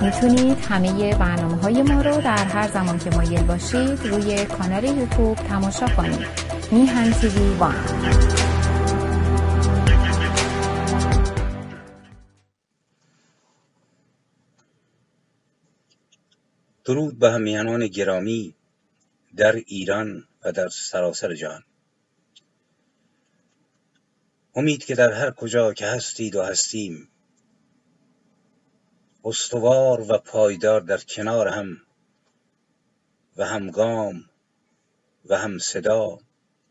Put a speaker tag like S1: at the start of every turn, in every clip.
S1: می‌تونید همه برنامه های ما رو در هر زمان که مایل باشید روی کانال یوتیوب تماشا کنید. میهن تیوی وان.
S2: درود به همیهنان گرامی در ایران و در سراسر جهان. امید که در هر کجا که هستید و هستیم استوار و پایدار در کنار هم و همگام و هم صدا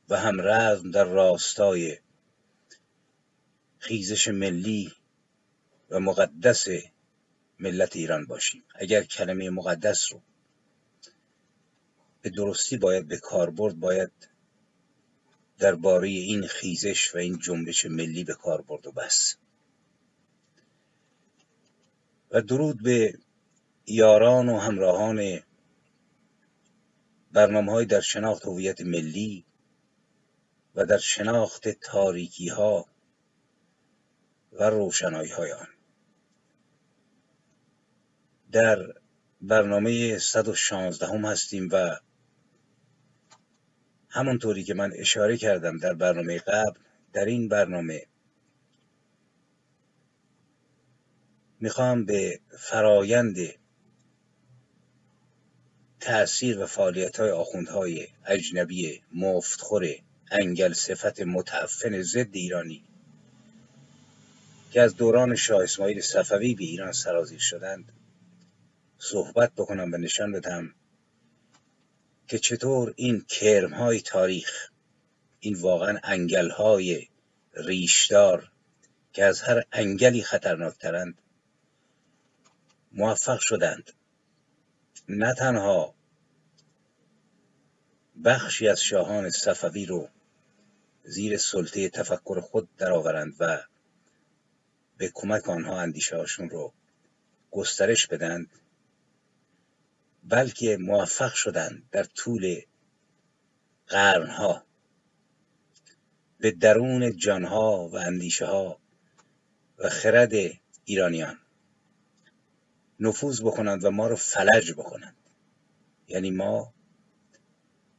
S2: و هم رزم در راستای خیزش ملی و مقدس ملت ایران باشیم. اگر کلمه مقدس رو به درستی باید به کار برد باید درباره این خیزش و این جنبش ملی به کار برد و بس. و درود به یاران و همراهان برنامه های در شناخت هویت ملی و در شناخت تاریکی ها و روشنایی های آن. در برنامه 116 هم هستیم و همونطوری که من اشاره کردم در برنامه قبل در این برنامه می‌خوام به فرایند تأثیر و فعالیت های آخوندهای اجنبی مفتخور انگل صفت متعفن ضد ایرانی که از دوران شاه اسماعیل صفوی به ایران سرازیر شدند صحبت بکنم و نشان بدم که چطور این کرم های تاریخ این واقعا انگل های ریشدار که از هر انگلی خطرناکترند موفق شدند. نه تنها بخشی از شاهان صفوی رو زیر سلطه تفکر خود درآورند و به کمک آنها اندیشه هاشون رو گسترش بدند بلکه موفق شدند در طول قرنها. به درون جانها و اندیشه ها و خرد ایرانیان. نفوذ بکنند و ما رو فلج بکنند. یعنی ما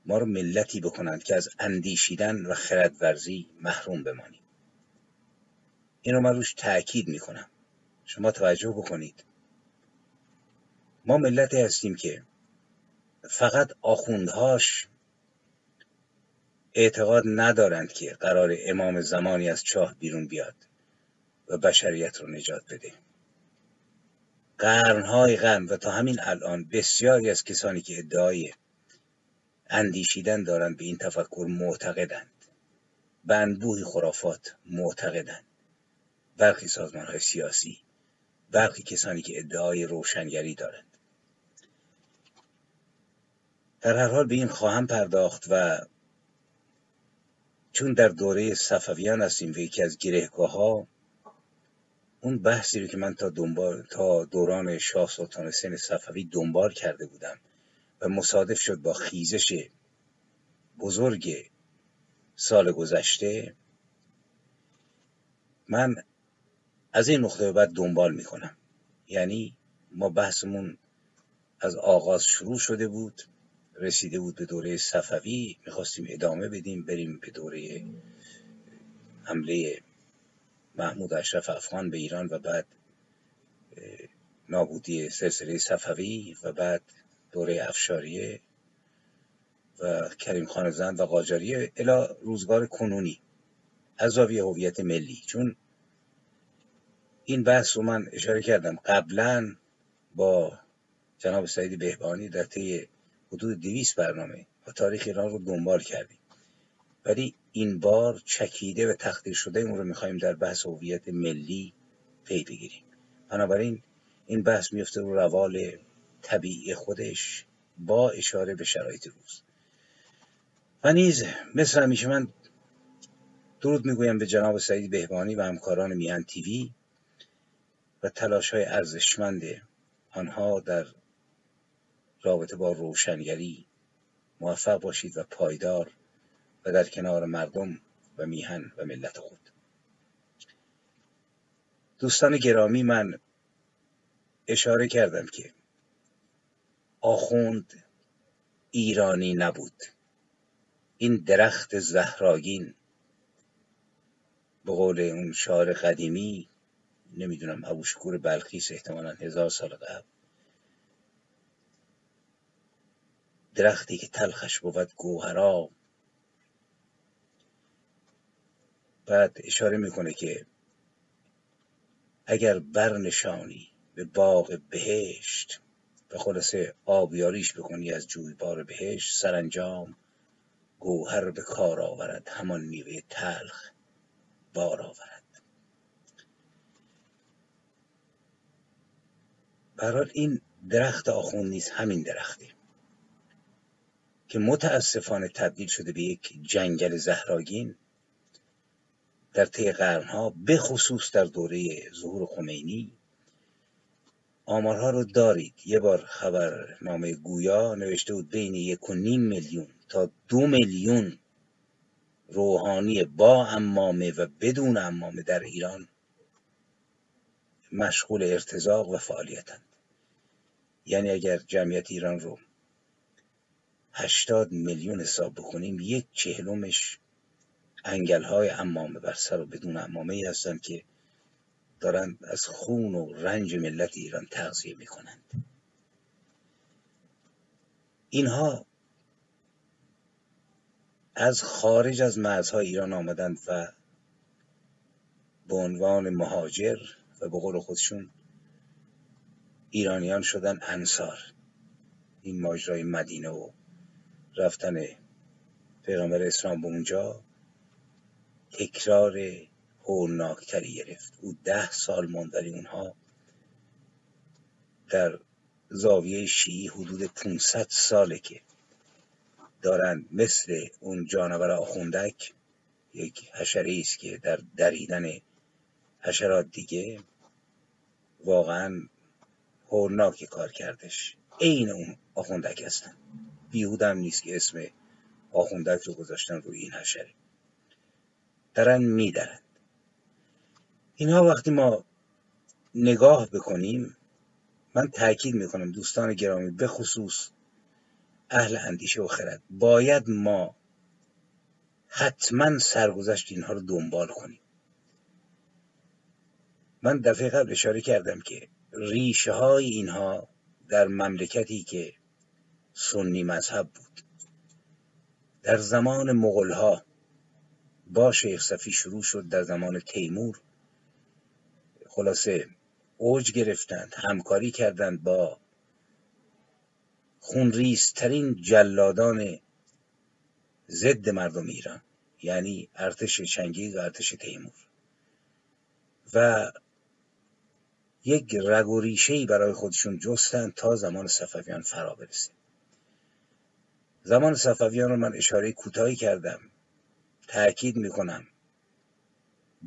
S2: ما رو ملتی بکنند که از اندیشیدن و خردورزی محروم بمانیم. این رو من روش تاکید می‌کنم. شما توجه بکنید. ما ملتی هستیم که فقط آخوندهاش اعتقاد ندارند که قرار امام زمانی از چاه بیرون بیاد و بشریت رو نجات بده. قرنهای قرن و تا همین الان بسیاری از کسانی که ادعای اندیشیدن دارند به این تفکر معتقدند. به انبوهی خرافات معتقدند. برخی سازمان های سیاسی برخی کسانی که ادعای روشنگری دارند. در هر حال به این خواهم پرداخت و چون در دوره صفویان هستیم و یکی از گرهگاه ها اون بحثی رو که من تا, دنبال، تا دوران شاه سلطان سن صفوی دنبال کرده بودم و مصادف شد با خیزش بزرگ سال گذشته من از این نقطه به بعد دنبال می‌کنم. یعنی ما بحثمون از آغاز شروع شده بود رسیده بود به دوره صفوی می‌خواستیم ادامه بدیم بریم به دوره حمله محمود اشرف افغان به ایران و بعد نابودی سلسله صفوی و بعد دوره افشاریه و کریم خان زند و قاجاریه الا روزگار کنونی از زاویه هویت ملی. چون این بحث رو من اشاره کردم قبلا با جناب سعید بهبانی در طی حدود دویست برنامه و تاریخ ایران رو دنبال کردیم. ولی این بار چکیده و تخدیر شده اون رو می‌خوایم در بحث هویت ملی پی بگیریم. بنابراین این بحث میفته رو روال طبیعی خودش با اشاره به شرایط روز. و نیز مثل همیشه من درود می‌گویم به جناب سعید بهبانی و همکاران میان تیوی و تلاش های ارزشمند آنها در رابطه با روشنگری موفق باشید و پایدار و در کنار مردم و میهن و ملت خود. دوستان گرامی من اشاره کردم که آخوند ایرانی نبود. این درخت زهراگین به قول اون شعر قدیمی نمی‌دونم ابوشکور بلخیس احتمالا هزار سال قبل درختی که تلخش بود گوهرا بعد اشاره می‌کنه که اگر برنشانی به باغ بهشت به خلاصه آبیاریش بکنی از جویبار بهشت سرانجام گوهر به کار آورد همان میوه تلخ بار آورد. برحال این درخت آخون نیز همین درخته که متاسفانه تبدیل شده به یک جنگل زهراگین در طی قرنها به خصوص در دوره ظهور خمینی آمارها رو دارید. یه بار خبرنامه گویا نوشته بود بین یک و نیم میلیون تا دو میلیون روحانی با امامه و بدون امامه در ایران مشغول ارتزاق و فعالیتند. یعنی اگر جمعیت ایران رو هشتاد میلیون حساب بکنیم یک چهلمش انگل های امامه بر سر و بدون امامه ای هستند که دارند از خون و رنج ملت ایران تغذیه می کنند اینها از خارج از مرزهای ایران آمدند و به عنوان مهاجر و به قول خودشون ایرانیان شدن انصار. این ماجرای مدینه و رفتن پیغمبر اسلام به اونجا تکرار هولناکتری گرفت. او ده سال ماند اونها. در زاویه شیعی حدود 500 ساله که دارن مثل اون جانور آخوندک. یک حشره است که در دریدن حشرات دیگه واقعا هولناک کار کردش. عین اون آخوندک هستن. بیهودم نیست که اسم آخوندک رو گذاشتن روی این حشره. دارن میدرند اینها وقتی ما نگاه بکنیم من تاکید می‌کنم دوستان گرامی به خصوص اهل اندیشه و خرد باید ما حتما سرگذشت اینها رو دنبال کنیم. من دفعه قبل اشاره کردم که ریشه های اینها در مملکتی که سنی مذهب بود در زمان مغل ها با شیخ صفی شروع شد در زمان تیمور. خلاصه اوج گرفتند همکاری کردند با خونریزترین جلادان ضد مردم ایران یعنی ارتش چنگیز و ارتش تیمور. و یک رگ و ریشه برای خودشون جستند تا زمان صفویان فرا برسه. زمان صفویان رو من اشاره کوتاهی کردم. تأکید می‌کنم.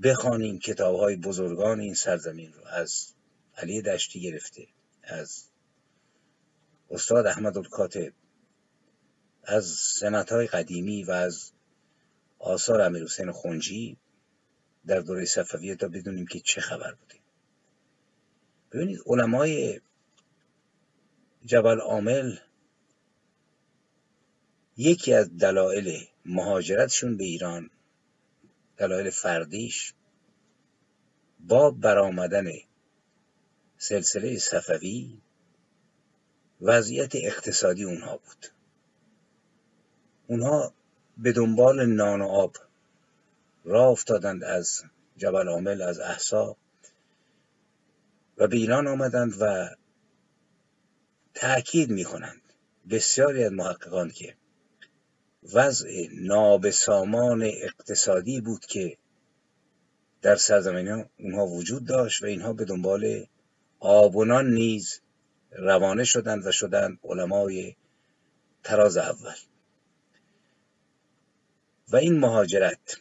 S2: بخوانیم کتاب های بزرگان این سرزمین رو از علی دشتی گرفته از استاد احمد الکاتب از سنت های قدیمی و از آثار امیر حسین خونجی در دوره صفویه تا بدونیم که چه خبر بوده. ببینید علمای جبل عامل یکی از دلایل مهاجرتشون به ایران دلایل فردیش. با برآمدن سلسله صفوی وضعیت اقتصادی اونها بود. اونها به دنبال نان و آب راه افتادند از جبل عامل از احسا و به ایران آمدند و تأکید می کنند بسیاری از محققان که وضع نابسامان اقتصادی بود که در سرزمین اونها وجود داشت و اینها به دنبال آبونان نیز روانه شدند و شدند علمای تراز اول. و این مهاجرت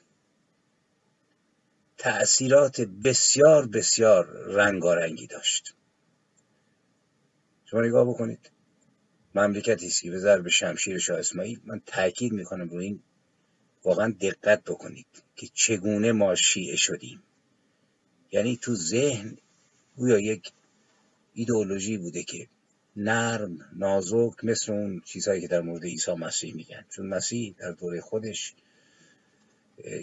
S2: تأثیرات بسیار بسیار رنگارنگی داشت. شما نگاه بکنید. مملکتی است که به ضرب شمشیر شاه اسماعیل. من تاکید می‌کنم روی این واقعا دقت بکنید که چگونه ما شیعه شدیم. یعنی تو ذهن گویا یک ایدئولوژی بوده که نرم نازک مثل اون چیزهایی که در مورد عیسی مسیح میگن. چون مسیح در دوره خودش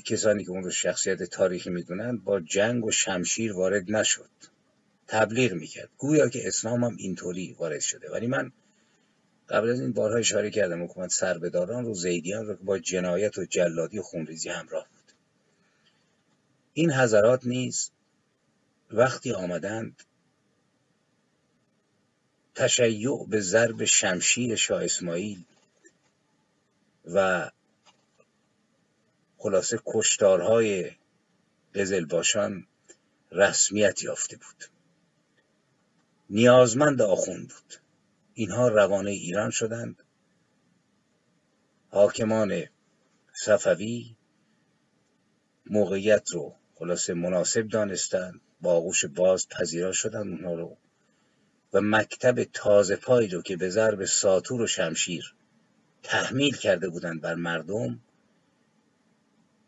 S2: کسانی که اون رو شخصیت تاریخی می‌دونن با جنگ و شمشیر وارد نشد. تبلیغ می‌کرد. گویا که اسلام هم اینطوری وارد شده. ولی من قبل از این بارها اشاره کردم حکومت سربداران رو زیدیان رو با جنایت و جلادی و خونریزی همراه بود. این حضرات نیز وقتی آمدند تشیع به ضرب شمشیر شاه اسماعیل و خلاصه کشتارهای قزلباشان رسمیت یافته بود. نیازمند آخوند بود. اینها روانه ایران شدند. حاکمان صفوی موقعیت رو خلاصه مناسب دانستند با آغوش باز پذیرا شدند اونها رو. و مکتب تازه پایی رو که به ضرب ساتور و شمشیر تحمیل کرده بودند بر مردم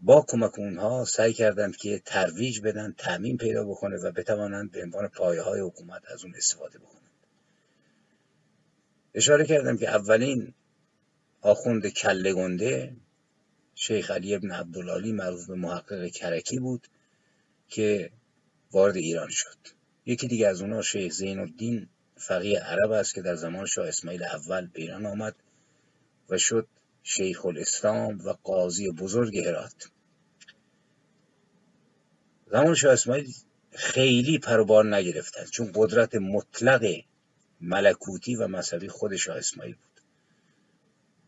S2: با کمک اونها سعی کردند که ترویج بدن تعمین پیدا بکنه و بتوانند به عنوان پایه های حکومت از اون استفاده بکنند. اشاره کردم که اولین آخوند کله گنده شیخ علی ابن عبدالعالی معروف به محقق کرکی بود که وارد ایران شد. یکی دیگه از اونها شیخ زین الدین فقیه عرب است که در زمان شاه اسماعیل اول به ایران آمد و شد شیخ الاسلام و قاضی بزرگ هرات. زمان شاه اسماعیل خیلی پروبار نگرفتند چون قدرت مطلق ملکوتی و مذهبی خود شاه اسماعیل بود.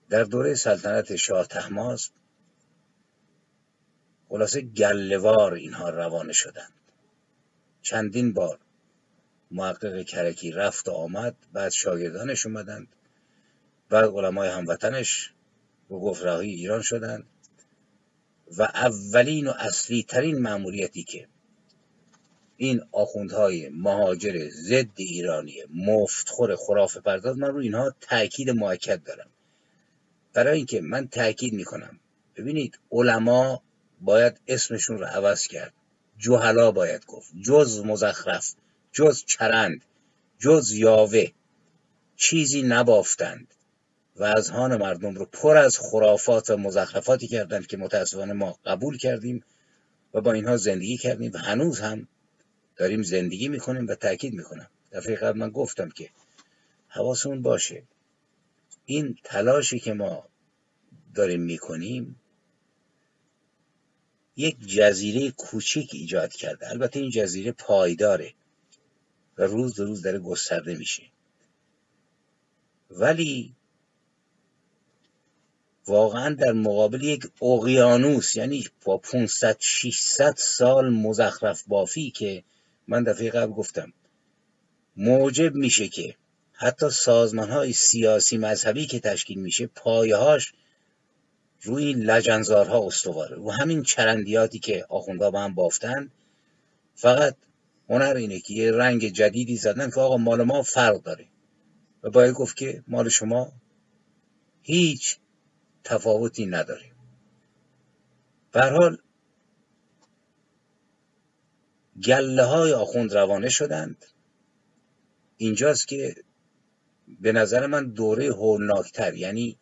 S2: در دوره سلطنت شاه تحماس خلاصه گلوار اینها روانه شدند. چندین بار محقق کرکی رفت و آمد بعد شاگردانش اومدند بعد علمای هموطنش به گفت ایران شدند و اولین و اصلی ترین معمولیتی که این آخوندهای مهاجر ضد ایرانی مفتخور خرافه پرداز من رو اینها تاکید موکد دارم. برای اینکه من تاکید می‌کنم ببینید علما باید اسمشون رو عوض کرد. جوهلا باید گفت. جز مزخرف جز چرند جز یاوه چیزی نبافتند و از هان مردم رو پر از خرافات و مزخرفاتی کردند که متاسفانه ما قبول کردیم و با اینها زندگی کردیم و هنوز هم داریم زندگی می‌کنیم و تاکید می‌کنم. دفعه قبل من گفتم که حواسمون باشه. این تلاشی که ما داریم می‌کنیم یک جزیره کوچیک ایجاد کرده. البته این جزیره پایداره و روز به روز داره گسترده میشه. ولی واقعا در مقابل یک اقیانوس یعنی با 500 600 سال مزخرف بافی که من دفعه قبل گفتم موجب میشه که حتی سازمان های سیاسی مذهبی که تشکیل میشه پایهاش روی لجنزارها استواره. و همین چرندیاتی که آخوندها با هم بافتن فقط هنر اینه که یه رنگ جدیدی زدن که آقا مال ما فرق داره. و باید گفت که مال شما هیچ تفاوتی نداره. حال گله های آخوند روانه شدند. اینجاست که به نظر من دوره هولناکتر یعنی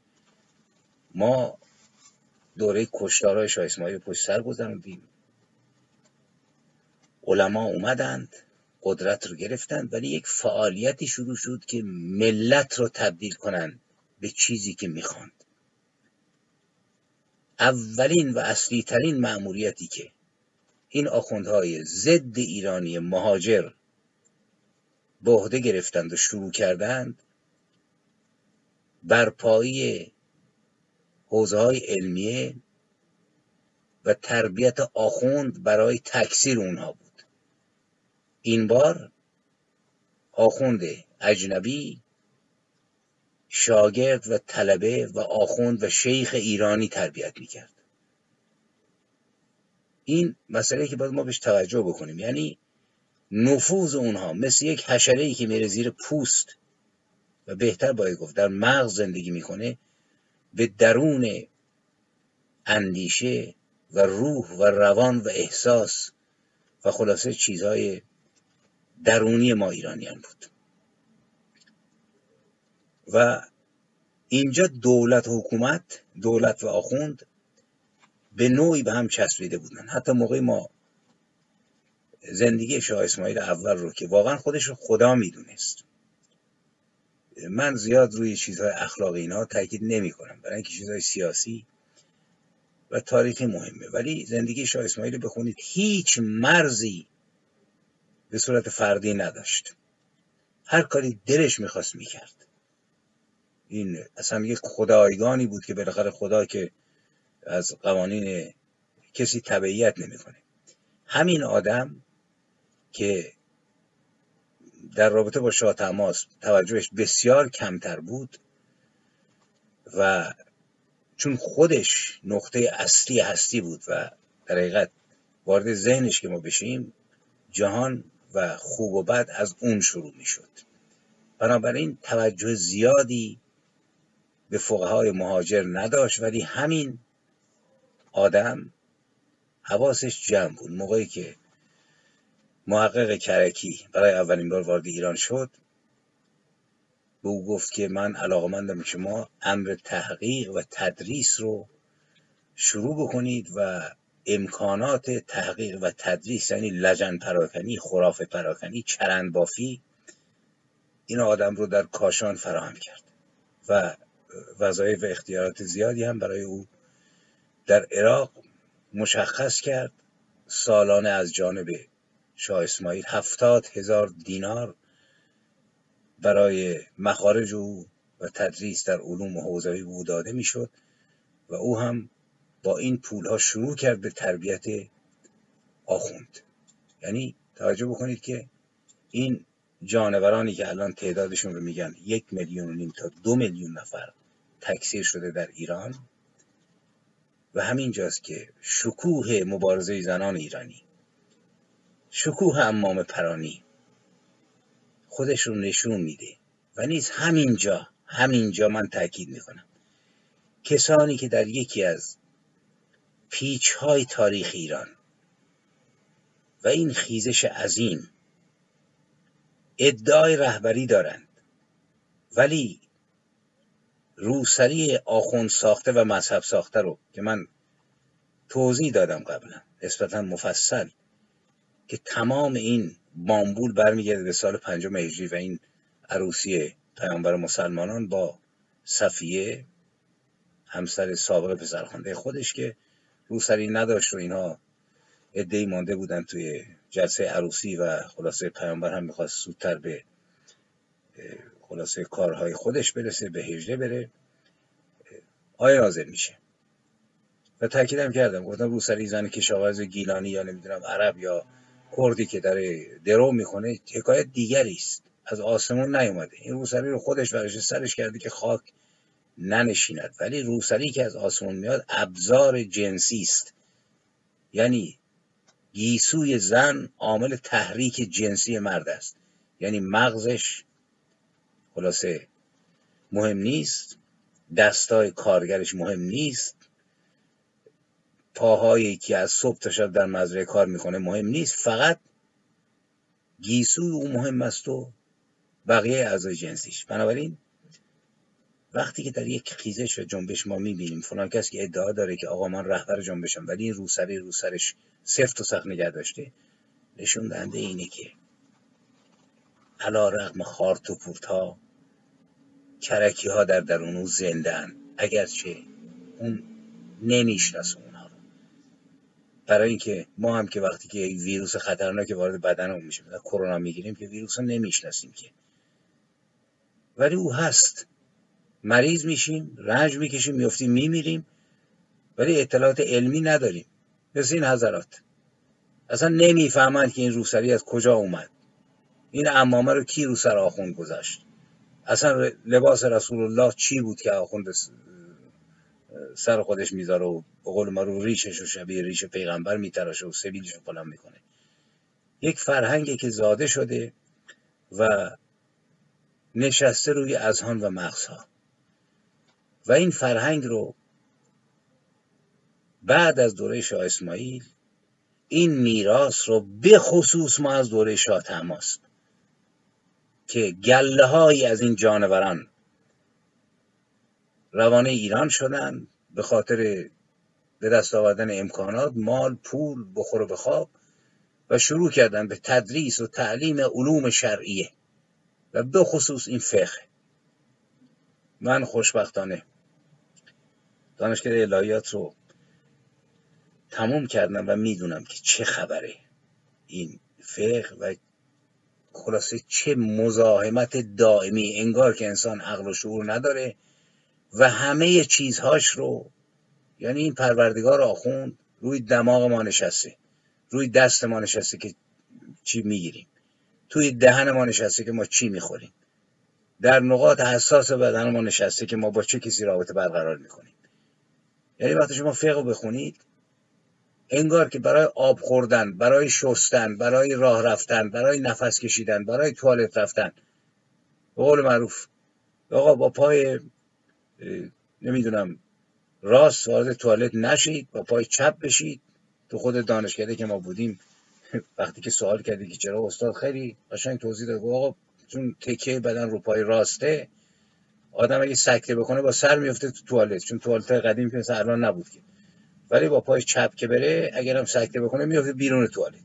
S2: ما دوره کشتارهای شاه اسماعیل پشت سر گذراندیم علما اومدند قدرت رو گرفتند ولی یک فعالیتی شروع شد که ملت رو تبدیل کنند به چیزی که می‌خواند. اولین و اصلی ترین مأموریتی که این آخوندهای ضد ایرانی مهاجر به عهده گرفتند و شروع کردند برپایی حوزه های علمیه و تربیت آخوند برای تکثیر اونها بود. این بار آخوند اجنبی شاگرد و طلبه و آخوند و شیخ ایرانی تربیت می‌کرد. این مسئله که باید ما بهش توجه بکنیم. یعنی نفوذ اونها مثل یک حشره که میره زیر پوست و بهتر باید گفت در مغز زندگی می‌کنه به درون اندیشه و روح و روان و احساس و خلاصه چیزهای درونی ما ایرانیان بود. و اینجا دولت و حکومت دولت و آخوند به نوعی به هم چسبیده بودن. حتی موقعی ما زندگی شاه اسماعیل اول رو که واقعا خودش رو خدا می‌دونست. من زیاد روی چیزهای اخلاقی اینا تاکید نمی کنم برای اینکه چیزهای سیاسی و تاریخی مهمه. ولی زندگی شاه اسماعیل بخونید هیچ مرزی به صورت فردی نداشت. هر کاری دلش می‌خواست می‌کرد. این اصلا یک خدایگانی بود که بالاخره خدا که از قوانین کسی تبعیت نمی‌کنه. همین آدم که در رابطه با شاه تماس توجهش بسیار کمتر بود و چون خودش نقطه اصلی هستی بود و در حقیقت وارد ذهنش که ما بشیم جهان و خوب و بد از اون شروع می شد بنابراین توجه زیادی به های مهاجر نداشت ولی همین آدم حواسش جمع بود. موقعی که محقق کرکی برای اولین بار وارد ایران شد به او گفت که من علاقمندم که ما امر تحقیق و تدریس رو شروع بکنید و امکانات تحقیق و تدریس یعنی لجن پراکنی خراف پراکنی چرند بافی این آدم رو در کاشان فراهم کرد و وظایف و اختیارات زیادی هم برای او در عراق مشخص کرد سالانه از جانب شاه اسماعیل هفتاد هزار دینار برای مخارج او و تدریس در علوم حوزوی او داده می‌شد و او هم با این پولها شروع کرد به تربیت آخوند. یعنی توجه بکنید که این جانورانی که الان تعدادشون رو میگن یک میلیون و نیم تا دو میلیون نفر تکثیر شده در ایران و همینجاست که شکوه مبارزه زنان ایرانی شکوه امام پرانی خودش رو نشون میده و نیز همینجا همینجا من تاکید می‌کنم. کسانی که در یکی از پیچ های تاریخ ایران و این خیزش عظیم ادعای رهبری دارند ولی روسری آخوند ساخته و مذهب ساخته رو که من توضیح دادم قبلا نسبتا مفصل که تمام این بامبول برمیگرده به سال پنجم هجری و این عروسی پیامبر مسلمانان با صفیه همسر سابق پسرخوانده خودش که روسری نداشت و اینها ادهی مانده بودن توی جلسه عروسی و خلاصه پیامبر هم می‌خواست زودتر به خلاصه کارهای خودش برسه به هجره بره آیا حاضر میشه؟ و تاکیدم کردم گفتم روسری زن کشاورز گیلانی یا نمی‌دونم عرب یا کردی که داره درو می‌کنه حکایت دیگری است. از آسمون نیومده. این روسری رو خودش ورش سرش کرده که خاک ننشیند. ولی روسری که از آسمون میاد ابزار جنسی است. یعنی گیسوی زن عامل تحریک جنسی مرد است. یعنی مغزش خلاصه مهم نیست. دستای کارگرش مهم نیست. پاهایی که از صبح تا شب در مزرعه کار می‌کنه مهم نیست. فقط گیسوی او مهم است و بقیه اعضای جنسیش. بنابراین وقتی که در یک خیزش و جنبش ما می‌بینیم فلان کس که ادعا داره که آقا من رهبر جنبشم ولی این روسری روسرش سفت و سخت نگه داشته نشون دهنده اینه که علا رقم خارت و پورت ها کرکی ها در درون او زندن اگرچه اون نمی‌شناسه اونها رو. برای اینکه ما هم که وقتی که ویروس خطرناک وارد بدنمون میشه کرونا می‌گیریم که ویروس رو نمی‌شناسیم که. ولی او هست. مریض میشیم رنج می‌کشیم میفتیم میمیریم ولی اطلاعات علمی نداریم. مثل این حضرات. اصلا نمی‌فهمند که این روسری از کجا اومد. این امامه رو کی رو سر آخوند گذاشت؟ اصلا لباس رسول الله چی بود که آخوند سر خودش می‌ذاره و به قول ما رو ریشش و شبیه ریش پیغمبر میتراشه و سبیلش رو می‌کنه. یک فرهنگی که زاده شده و نشسته روی اذهان و مغزها. و این فرهنگ رو بعد از دوره شاه اسماعیل این میراث رو به خصوص ما از دوره شاه تماس. که گله از این جانوران روانه ایران شدن به خاطر به دست آوردن امکانات مال پول بخور و بخواب و شروع کردن به تدریس و تعلیم علوم شرعیه و به خصوص این فقه. من خوشبختانه دانشگاه الهیات رو تموم کردم و می‌دونم که چه خبره این فقه و خلاصه چه مزاحمت دائمی. انگار که انسان عقل و شعور نداره و همه چیزهاش رو یعنی این پروردگار آخوند روی دماغ ما نشسته روی دست ما نشسته که چی می‌گیریم. توی دهن ما نشسته که ما چی می‌خوریم. در نقاط حساس بدن ما نشسته که ما با چه کسی رابطه برقرار می‌کنیم. یعنی وقتی شما فقه بخونید انگار که برای آب خوردن برای شستن برای راه رفتن برای نفس کشیدن برای توالت رفتن. به قول معروف. آقا با پای نمی‌دونم راست وارد توالت نشید با پای چپ بشید. تو خود دانشکده که ما بودیم وقتی که سوال کردی که چرا استاد خیلی قشنگ توضیح داد آقا چون تکه بدن رو پای راسته آدم اگه سکته بکنه با سر میفته تو توالت. چون توالت قدیم که مثلا الان نبود که. ولی با پای چپ که بره اگرم سکته بکنه میفته بیرون توالت.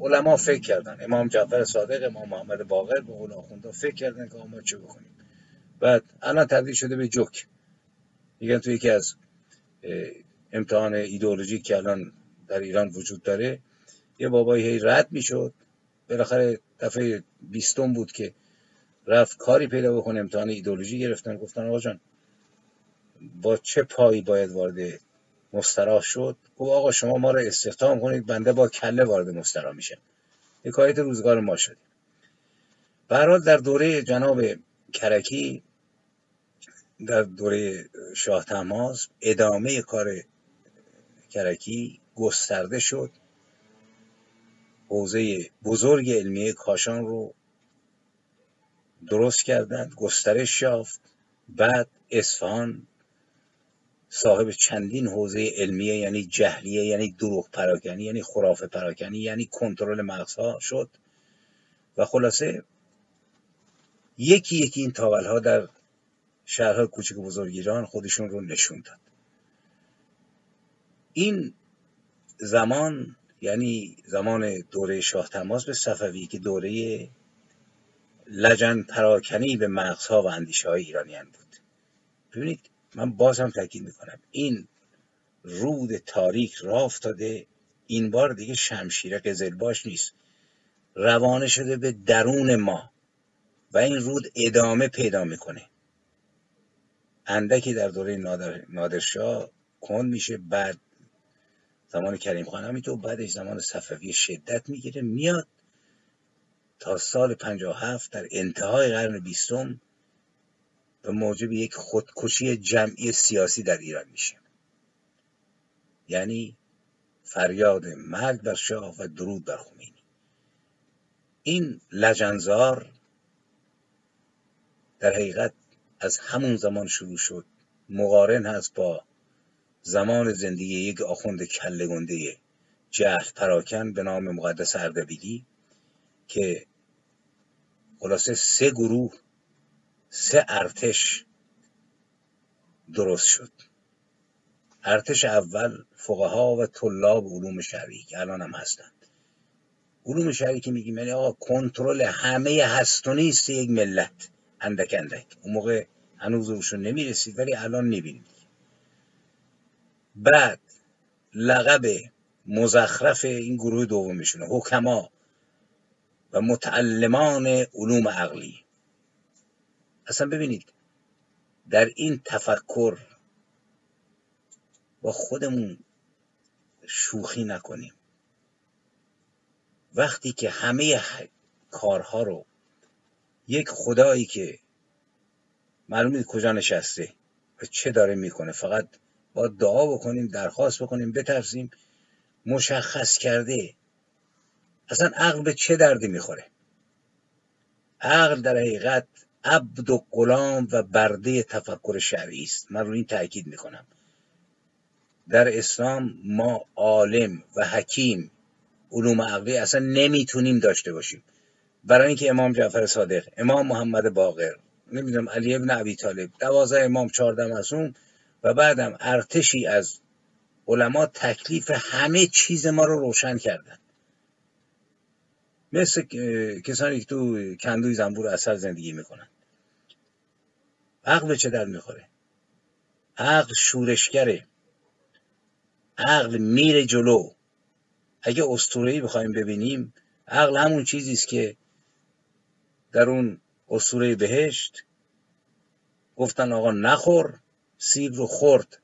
S2: علما فکر کردن. امام جعفر صادق امام محمد باقر به قول فکر کردن که ما چه بکنیم. بعد الان تبدیل شده به جوک. میگن تو یکی از امتحان ایدئولوژی که الان در ایران وجود داره یه بابایی هی رد می‌شد. بالاخره دفعه بیستم بود که رفت کاری پیدا بکنه امتحان ایدئولوژی گرفتن. گفتن آقا با چه پایی باید وارد مستراح شد. گفت آقا شما ما رو استخدام کنید بنده با کله وارد مستراح میشم حکایت روزگار ما شدیم برحال در دوره جناب کرکی در دوره شاه تماز ادامه کار کرکی گسترده شد. حوزه بزرگ علمیه کاشان رو درست کردند گسترش یافت. بعد اصفهان صاحب چندین حوزه علمیه یعنی جهلیه یعنی دروغ پراکنی یعنی خرافه پراکنی یعنی کنترل مغزها شد. و خلاصه یکی یکی این تاول ها در شهرهای کوچک و بزرگ ایران خودشون رو نشون داد. این زمان یعنی زمان دوره شاه تماس به صفوی که دوره لجن پراکنی به مغزها و اندیشه های ایرانیان بود. ببینید من باز هم تاکید می‌کنم. این رود تاریک راه افتاده. این بار دیگه شمشیر قزلباش نیست. روانه شده به درون ما و این رود ادامه پیدا می‌کنه. اندکی در دوره نادر، نادرشاه کند میشه. بعد زمان کریم خان همینطور. بعدش زمان صفوی شدت می‌گیره. میاد تا سال 57 در انتهای قرن بیستم. و موجب یک خودکشی جمعی سیاسی در ایران میشه. یعنی فریاد مرگ بر شاه و درود بر خمینی. این لجنزار در حقیقت از همون زمان شروع شد. مقارن هست با زمان زندگی یک آخوند کلگنده جهل پراکن به نام مقدس اردبیلی که خلاصه سه گروه سه ارتش درست شد. ارتش اول فقها و طلاب علوم شرعی که الان هم هستند. علوم شرعی که میگیم یعنی آقا کنترل همه هست و نیست یک ملت. اندک اندک. اون موقع هنوز روشون نمی‌رسید ولی الان می‌بینید. بعد لقب مزخرف این گروه دومیشونه حکما و متعلمان علوم عقلی. اصلا ببینید در این تفکر با خودمون شوخی نکنیم. وقتی که همه کارها رو یک خدایی که معلومه کجا نشسته و چه داره می‌کنه فقط با دعا بکنیم درخواست بکنیم بترسیم مشخص کرده اصلا عقل به چه دردی می‌خوره؟ عقل در حقیقت عبد و غلام و برده تفکر شرعی است. من رو این تاکید می‌کنم. در اسلام ما عالم و حکیم علوم عقلی اصلا نمی‌تونیم داشته باشیم. برای اینکه امام جعفر صادق امام محمد باقر نمی‌دونم علی ابن ابی طالب دوازده امام چهارده معصوم و بعدم ارتشی از علما تکلیف همه چیز ما رو روشن کردن. مثل کسانی که تو کندوی زنبور اثر زندگی می‌کنن. عقل به چه در می‌خوره؟ عقل شورشگره. عقل میره جلو. اگه اسطوره‌ای بخوایم ببینیم عقل همون چیزی است که در اون اسطوره بهشت گفتن آقا نخور سیب رو خورد.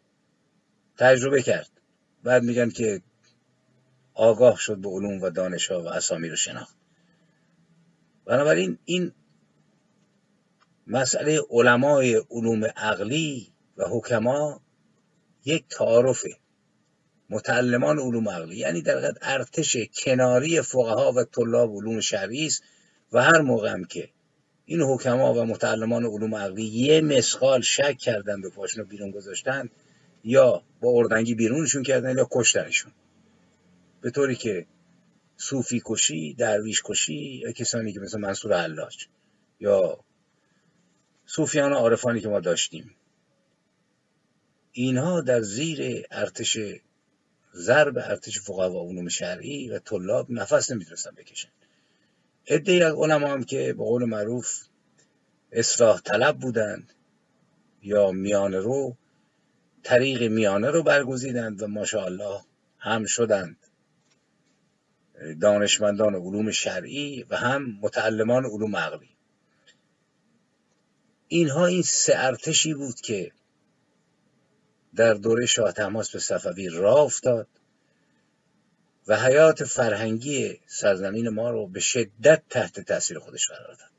S2: تجربه کرد. بعد میگن که آگاه شد به علوم و دانش ها و اسامی رو شناخت. بنابراین این مسئله علمای علوم عقلی و حکما یک تعارفه. متعلمان علوم عقلی یعنی در ارتش کناری فقها و طلاب علوم شرعی است و هر موقع هم که این حکما و متعلمان علوم عقلی یه مسخال شک کردن به پاشنو بیرون گذاشتن یا با اردنگی بیرونشون کردن یا کشتنشون. به طوری که صوفی کشی درویش کشی یا کسانی که مثل منصور حلاج یا صوفیان عارفانی که ما داشتیم. اینها در زیر ارتش ضرب ارتش فقها و علوم شرعی و طلاب نفس نمی‌تونستن بکشن. عده از علما هم که به قول معروف اصلاح طلب بودند یا میانه رو طریق میانه رو برگزیدند و ماشاءالله هم شدند. دانشمندان علوم شرعی و هم متعلمان علوم عقلی. اینها این سه ارتشی بود که در دوره شاه تماس به صفوی راه افتاد و حیات فرهنگی سرزمین ما رو به شدت تحت تاثیر خودش قرار داد.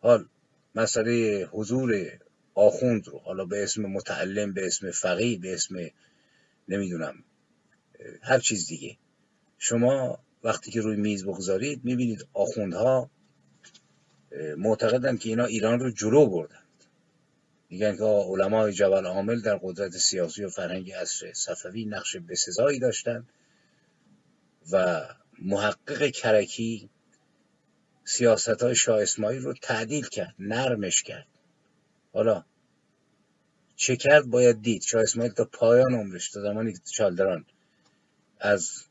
S2: حال مسئله حضور آخوند رو حالا به اسم متعلم به اسم فقیه به اسم نمی‌دونم هر چیز دیگه. شما وقتی که روی میز بگذارید می‌بینید آخوندها معتقدن که اینا ایران رو جلو بردند میگن که علمای جبل عامل در قدرت سیاسی و فرهنگی عصر صفوی نقش بسزایی داشتند و محقق کرکی سیاست های شاه اسماعیل رو تعدیل کرد نرمش کرد. حالا چه کرد؟ باید دید. شاه اسماعیل تا پایان عمرش تا زمانی که چالدران از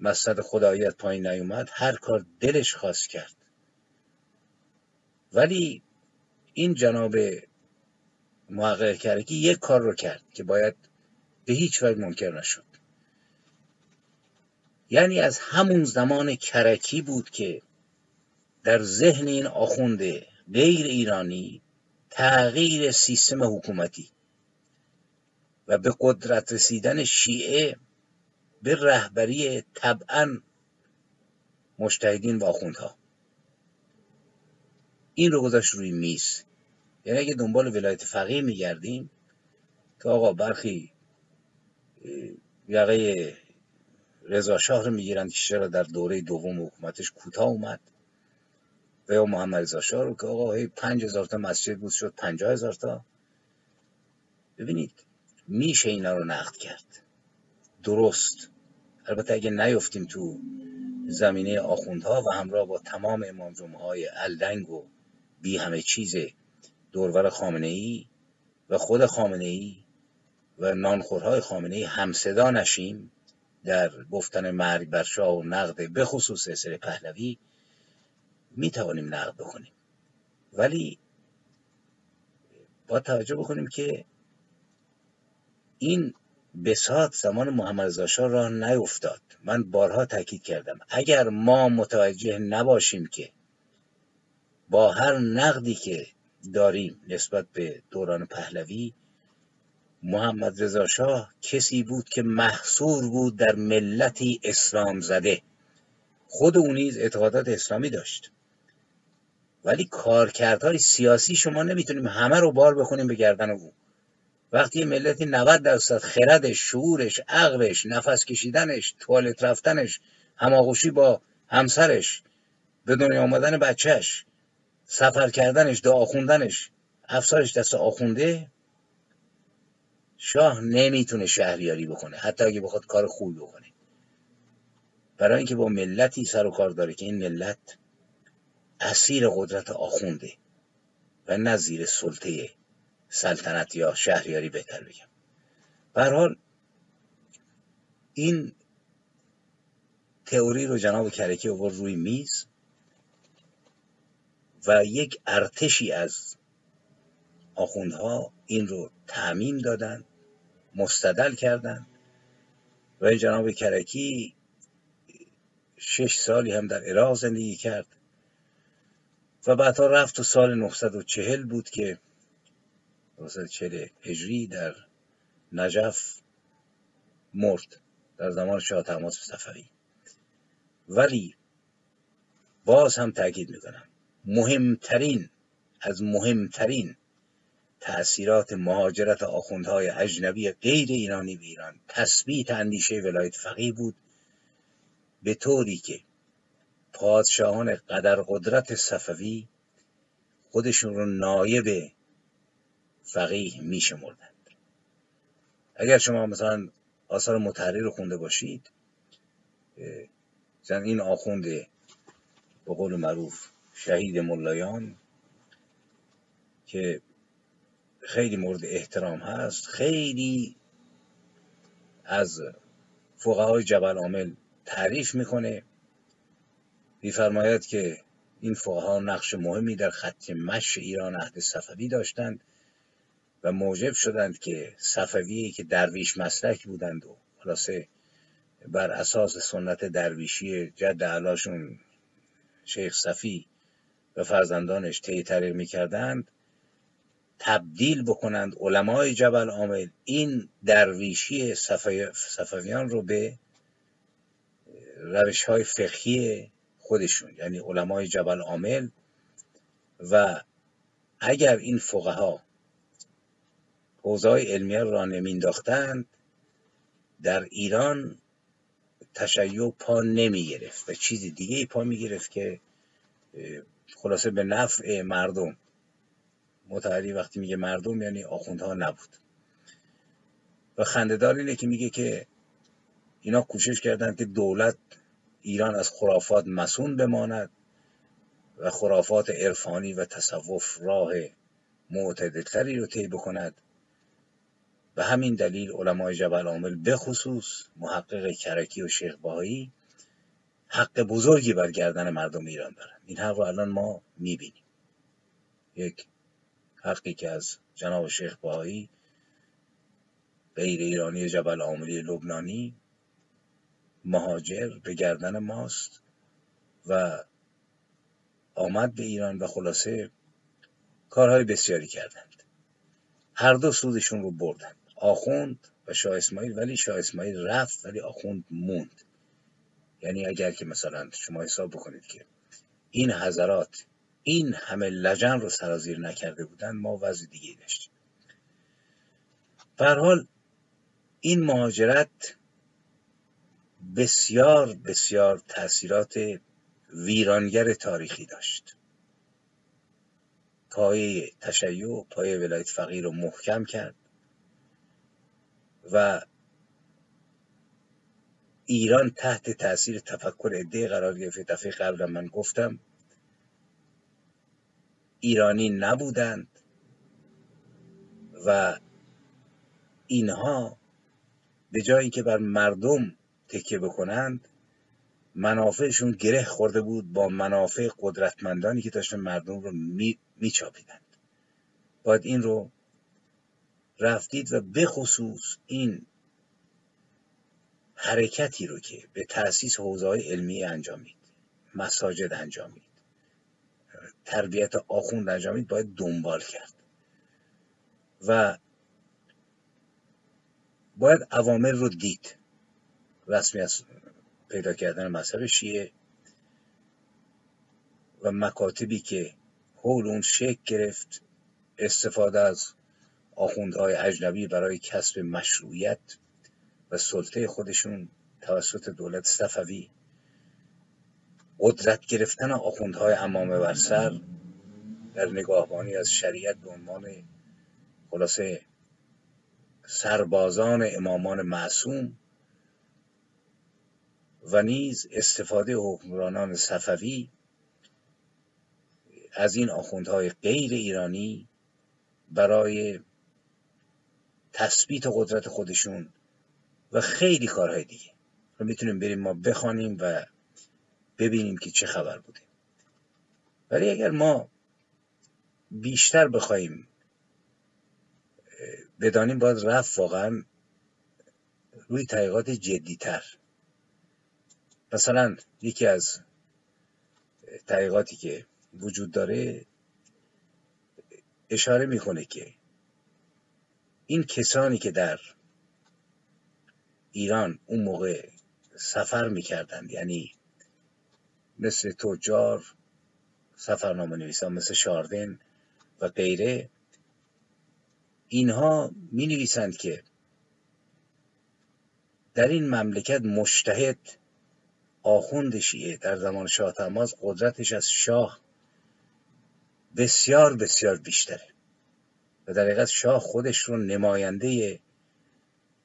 S2: مسند خداییت پایین نیومد هر کار دلش خواست کرد. ولی این جناب محقق کرکی یک کار رو کرد که باید به هیچ وجه منکر نشد. یعنی از همون زمان کرکی بود که در ذهن این آخونده غیر ایرانی تغییر سیستم حکومتی و به قدرت رسیدن شیعه به رهبری طبعا مشتهدین و آخوندها. این رو گذاشت روی میز. یعنی اگه دنبال ولایت فقیه میگردیم که آقا برخی یقه رضا شاه رو می‌گیرند که چرا در دوره دوم حکومتش کوتاه اومد. و یا محمد رضا شاه رو که آقا هی پنج هزار تا مسجد بود شد پنجاه هزار تا. ببینید میشه اینا رو نقد کرد. درست. البته اگه نیفتیم تو زمینه آخوندها و همراه با تمام امام جمعه های الدنگ و بی همه چیز دورور خامنه ای و خود خامنه ای و نانخورهای خامنه ای همصدا نشیم در گفتن مرگ بر شاه و نقد به خصوص سر پهلوی می توانیم نقد بکنیم ولی با توجه بکنیم که این بساط زمان محمد رضا راه نیفتاد. من بارها تاکید کردم. اگر ما متوجه نباشیم که با هر نقدی که داریم نسبت به دوران پهلوی محمد رضا شاه کسی بود که محصور بود در ملتی اسلام زده. خود او نیز اعتقادات اسلامی داشت. ولی کارکردهای سیاسی شما نمی‌تونیم همه رو بار بخونیم به گردن او. وقتی ملتی 90 درصد خردش شعورش عقلش نفس کشیدنش توالت رفتنش هماغوشی با همسرش به دنیا آمدن بچهش سفر کردنش دعا خوندنش افسارش دست آخونده شاه نمی‌تونه شهریاری بکنه حتی اگه بخواد کار خوبی بکنه. برای اینکه با ملتی سر و کار داره که این ملت اسیر قدرت آخونده و نه زیر سلطه سلطنت یا شهریاری بهتر بگم. حال این تئوری رو جناب کرکی آورد روی میز. و یک ارتشی از آخوندها این رو تعمیم دادن مستدل کردند و این جناب کرکی شش سالی هم در عراق زندگی کرد و بعدها رفت تو سال 940 بود که 940 هجری در نجف مرد در زمان شاه تماس صفوی ولی باز هم تاکید می‌کنم مهمترین از مهمترین تأثیرات مهاجرت آخوندهای اجنبی غیر ایرانی به ایران. تثبیت اندیشه ولایت فقیه بود. به طوری که پادشاهان قدر قدرت صفوی خودشون رو نایب فقیه می شمردند اگر شما مثلا آثار متحری رو خونده باشید زن این آخونده به قول معروف شهید ملایان که خیلی مورد احترام هست خیلی از فقهای جبل عامل تعریف می‌کنه میفرماید که این فقها نقش مهمی در خط مش ایران عهد صفوی داشتند و موجب شدند که صفوی که درویش مسلک بودند و خلاصه بر اساس سنت درویشی جد علاشون شیخ صفی و فرزندانش طی طریق می‌کردند تبدیل بکنند علمای جبل عامل این درویشی صفویان رو به روش های فقهی خودشون یعنی علمای جبل عامل. و اگر این فقها حوزه های علمیه را نمینداختند در ایران تشیع پا نمی گرفت و چیز دیگه پا می گرفت که خلاصه به نفع مردم. متحری وقتی میگه مردم یعنی آخوندها نبود. و خندهدار اینه که میگه که اینا کوشش کردن که دولت ایران از خرافات مسون بماند و خرافات عرفانی و تصوف راه معتدلتری رو طی بکند. به همین دلیل علمای جبل عامل به خصوص محقق کرکی و شیخ باهایی حق بزرگی بر گردن مردم ایران دارن. این حق رو الان ما می‌بینیم. یک حقی که از جناب شیخ باهایی غیر ایرانی جبل عاملی لبنانی مهاجر به گردن ماست و آمد به ایران و خلاصه کارهای بسیاری کردند. هر دو سودشون رو بردند. آخوند و شاه اسماعیل ولی شاه اسماعیل رفت ولی آخوند موند. یعنی اگر که مثلا شما حساب بکنید که این حضرات این همه لجن رو سرازیر نکرده بودن ما وضع دیگه داشتیم. حال این مهاجرت بسیار بسیار تاثیرات ویرانگر تاریخی داشت. پایه تشیع پایه ولایت فقیر رو محکم کرد و ایران تحت تاثیر تفکر عده قرار گرفت دفعه قبل من گفتم ایرانی نبودند و اینها به جایی که بر مردم تکیه بکنند منافعشون گره خورده بود با منافع قدرتمندانی که داشتن مردم رو میچاپیدند. باید این رو رفتید و به خصوص این حرکتی رو که به تأسیس حوزه های علمی انجامید مساجد انجامید تربیت آخوند انجامید باید دنبال کرد. و باید عوامل رو دید. رسمی از پیدا کردن مذهب شیعه و مکاتبی که حول اون شکل گرفت استفاده از آخوندهای اجنبی برای کسب مشروعیت و سلطه خودشون توسط دولت صفوی. قدرت گرفتن آخوندهای امامه بر در نگاهبانی از شریعت به عنوان خلاصه سربازان امامان معصوم و نیز استفاده حکمرانان صفوی از این آخوندهای غیر ایرانی برای تثبیت قدرت خودشون و خیلی کارهای دیگه. رو می‌تونیم بریم ما بخوانیم و ببینیم که چه خبر بوده. ولی اگر ما بیشتر بخوایم بدانیم باید رفت واقعا روی تحقیقات جدیتر. مثلا یکی از تحقیقاتی که وجود داره اشاره می‌کنه که این کسانی که در ایران اون موقع سفر می‌کردند. یعنی مثل تجار سفرنامه نویسان مثل شاردن و غیره اینها می نویسند که در این مملکت مشتهد آخوند شیعه در زمان شاه تماز قدرتش از شاه بسیار بسیار بیشتره. و در حقیقت شاه خودش رو نماینده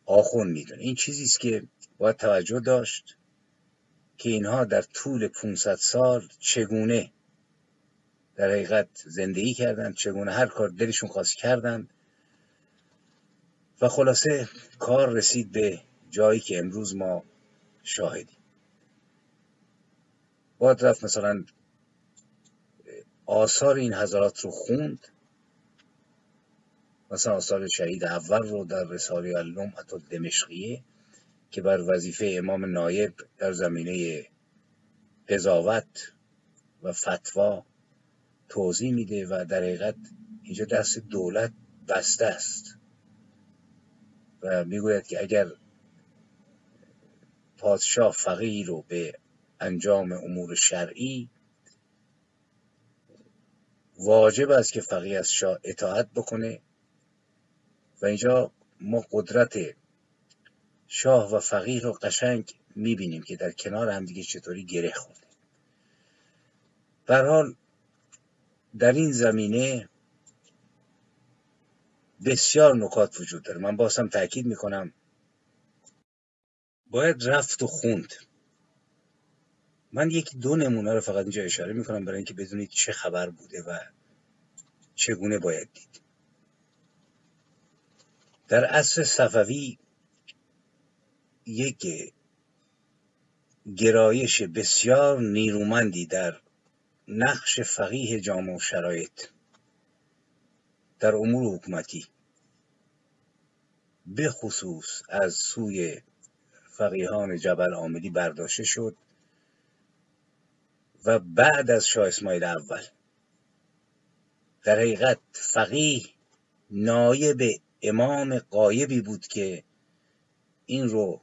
S2: آخوند می‌دونه. این چیزی است که باید توجه داشت که اینها در طول 500 سال چگونه در حقیقت زندگی کردند چگونه هر کار دلشون خواست کردند. و خلاصه کار رسید به جایی که امروز ما شاهدیم. باید رفت مثلا آثار این حضرات رو خوند. مثلا آثار شهید اول رو در رساله اللمعت دمشقیه که بر وظیفه امام نایب در زمینه قضاوت و فتوا توضیح میده و در حقیقت اینجا دست دولت بسته است. و می‌گوید که اگر پادشاه فقیر رو به انجام امور شرعی واجب است که فقیه از شاه اطاعت بکنه و اینجا ما قدرت شاه و فقیه رو قشنگ می‌بینیم که در کنار همدیگه چطوری گره خورده. حال در این زمینه بسیار نکات وجود داره. من باسم تاکید می‌کنم باید رفت و خوند. من یکی دو نمونه رو فقط اینجا اشاره می‌کنم برای اینکه بدونید چه خبر بوده و چگونه باید دید. در عصر صفوی یک گرایش بسیار نیرومندی در نقش فقیه جامع و شرایط در امور حکومتی به خصوص از سوی فقیهان جبل آمدی برداشته شد و بعد از شاه اسماعیل اول در حقیقت فقیه نایب امام قایبی بود که این رو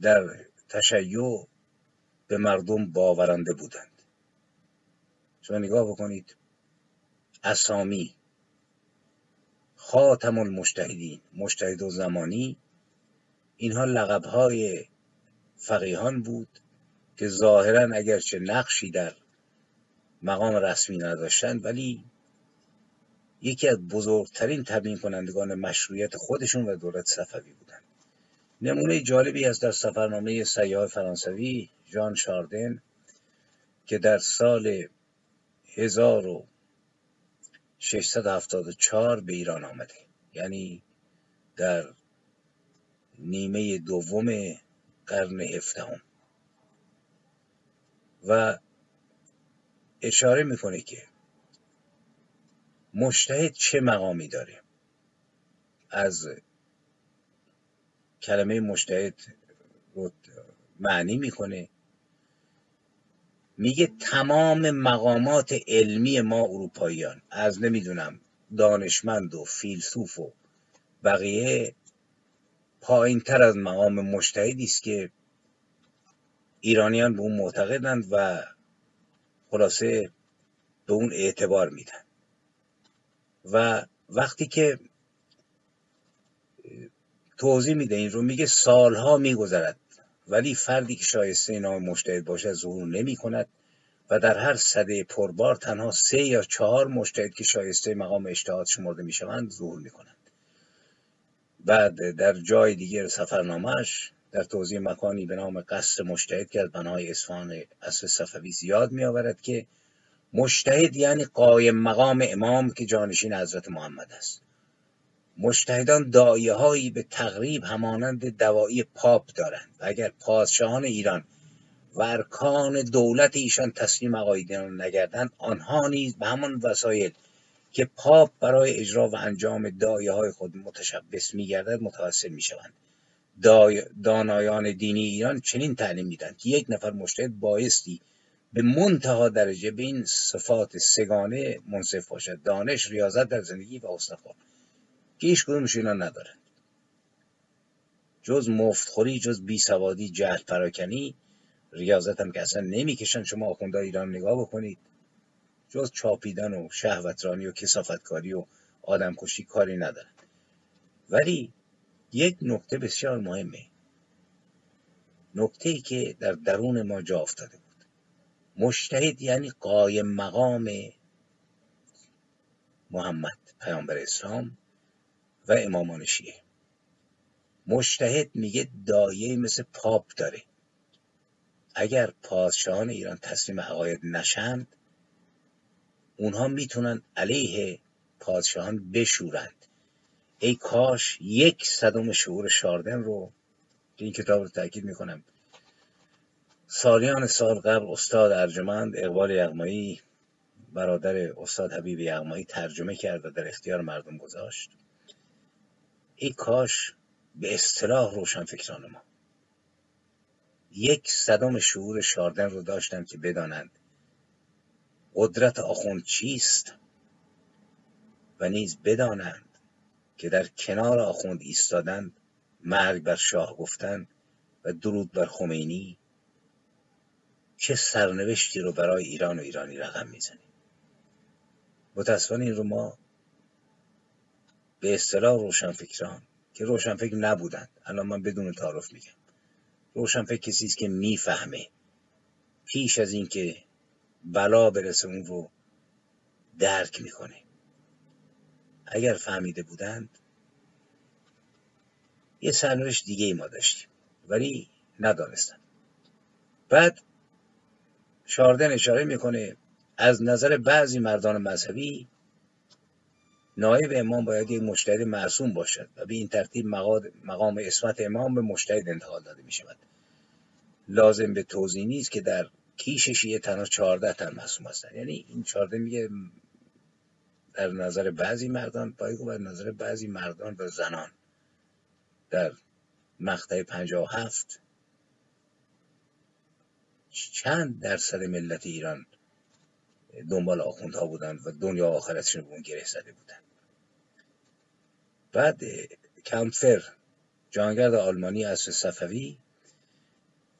S2: در تشیع به مردم باورنده بودند. شما نگاه بکنید. اسامی خاتم المجتهدین مجتهد و زمانی اینها لقبهای فقیهان بود که ظاهرا اگرچه نقشی در مقام رسمی نداشتند ولی یکی از بزرگترین تبیین کنندگان مشروعیت خودشون و دولت صفوی بودند نمونه جالبی از در سفرنامه سیاه فرانسوی جان شاردن که در سال 1674 به ایران آمده. یعنی در نیمه دوم قرن هفدهم. و اشاره می‌کنه که مشتهد چه مقامی داره از کلمه مشتهد رو معنی می‌کنه. میگه تمام مقامات علمی ما اروپاییان. از نمی‌دونم دانشمند و فیلسوف و بقیه. پایین تر از مقام مشتهدی است که ایرانیان به اون معتقدند و خلاصه به اون اعتبار میدن. و وقتی که توضیح میده این رو میگه سالها میگذرد ولی فردی که شایسته نام مشتهد باشد ظهور نمی کند و در هر صده پربار تنها سه یا چهار مشتهد که شایسته مقام اجتهاد شمرده می‌شوند ظهور می‌کنند. بعد در جای دیگر سفرنامهش در توضیح مکانی به نام قصر مشتهد که از بنای اصفهان اصر صفوی زیاد می آورد که مشتهد یعنی قایم مقام امام که جانشین حضرت محمد است. مشتهدان دایه هایی به تقریب همانند دوایی پاپ دارند و اگر پادشاهان ایران و ارکان دولت ایشان تسلیم عقاید نگردند آنها نیز به همان وسایل که پاپ برای اجرا و انجام دایه های خود متشبس میگردد متوسل می‌شوند. دانایان دینی ایران چنین تعلیم میدن که یک نفر مشتهد بایستی به منتها درجه به این صفات سگانه منصف باشد. دانش ریاضت در زندگی و استخوان که هیچ کدومش اینا ندارن. جز مفتخوری جز بی سوادی جهل پراکنی ریاضت هم که اصلا نمی‌کشن. شما آخونده ایران نگاه بکنید. جز چاپیدن و شهوترانی و کسافتکاری و آدمکشی کاری ندارن. ولی یک نکته بسیار مهمه. نکته ای که در درون ما جا افتاده مشتهد یعنی قایم مقام محمد پیامبر اسلام و امامان شیعه. مشتهد میگه دایه مثل پاپ داره. اگر پادشاهان ایران تسلیم عقاید نشند اونها می‌تونن علیه پادشاهان بشورند. ای کاش یک صدم شعور شاردن رو این کتاب رو تاکید می‌کنم سالیان سال قبل استاد ارجمند اقبال یغمایی برادر استاد حبیب یغمایی ترجمه کرد و در اختیار مردم گذاشت. ای کاش به اصطلاح روشن فکران ما. یک صدم شعور شاردن رو داشتن که بدانند قدرت آخوند چیست و نیز بدانند که در کنار آخوند ایستادن مرگ بر شاه گفتن و درود بر خمینی چه سرنوشتی رو برای ایران و ایرانی رقم می‌زنه متاسفانه این رو ما به اصطلاح روشنفکران که روشنفکر نبودند الان من بدون تعارف میگم. روشنفکر کسی است که می‌فهمه. پیش از اینکه بلا برسه اون رو درک می‌کنه. اگر فهمیده بودند یه سرنوشت دیگه ای ما داشتیم ولی ندانستن. بعد شاردن اشاره می‌کنه از نظر بعضی مردان مذهبی نایب امام باید یک مشتهد معصوم باشد و به این ترتیب مقام اسمت امام به مشتهد انتقال داده می شود لازم به توضیح نیست که در کیش شیعه تنها چهارده تن معصوم هستن یعنی این چهارده میگه در نظر بعضی مردان باید در نظر بعضی مردان و زنان. در مقطع هفت چند درصد ملت ایران دنبال آخوندها بودند و دنیا آخرتشون به اون گره زده بودند بعد کمفر جانگرد آلمانی از صفوی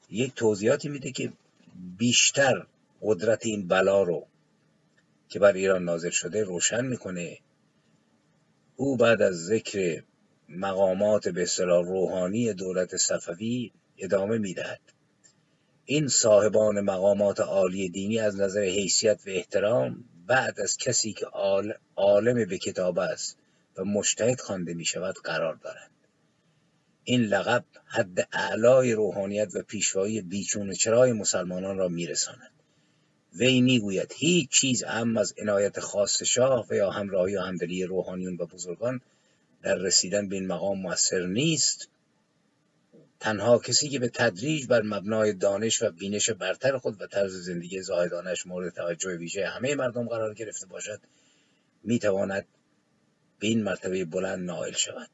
S2: یک توضیحاتی میده که بیشتر قدرت این بلا رو که بر ایران نازل شده روشن می‌کنه. او بعد از ذکر مقامات به اصطلاح روحانی دولت صفوی ادامه می‌دهد. این صاحبان مقامات عالی دینی از نظر حیثیت و احترام بعد از کسی که عالم به کتاب است و مشتهد خوانده می شود قرار دارند. این لقب حد اعلای روحانیت و پیشوایی بیچون چرای مسلمانان را میرساند. وی می‌گوید هیچ چیز اهم از عنایت خاص شاه و یا همراهی و همدلی روحانیون و بزرگان در رسیدن به این مقام موثر نیست. تنها کسی که به تدریج بر مبنای دانش و بینش برتر خود و طرز زندگی زاهدانش مورد توجه ویژه همه مردم قرار گرفته باشد می‌تواند به این مرتبه بلند نائل شود.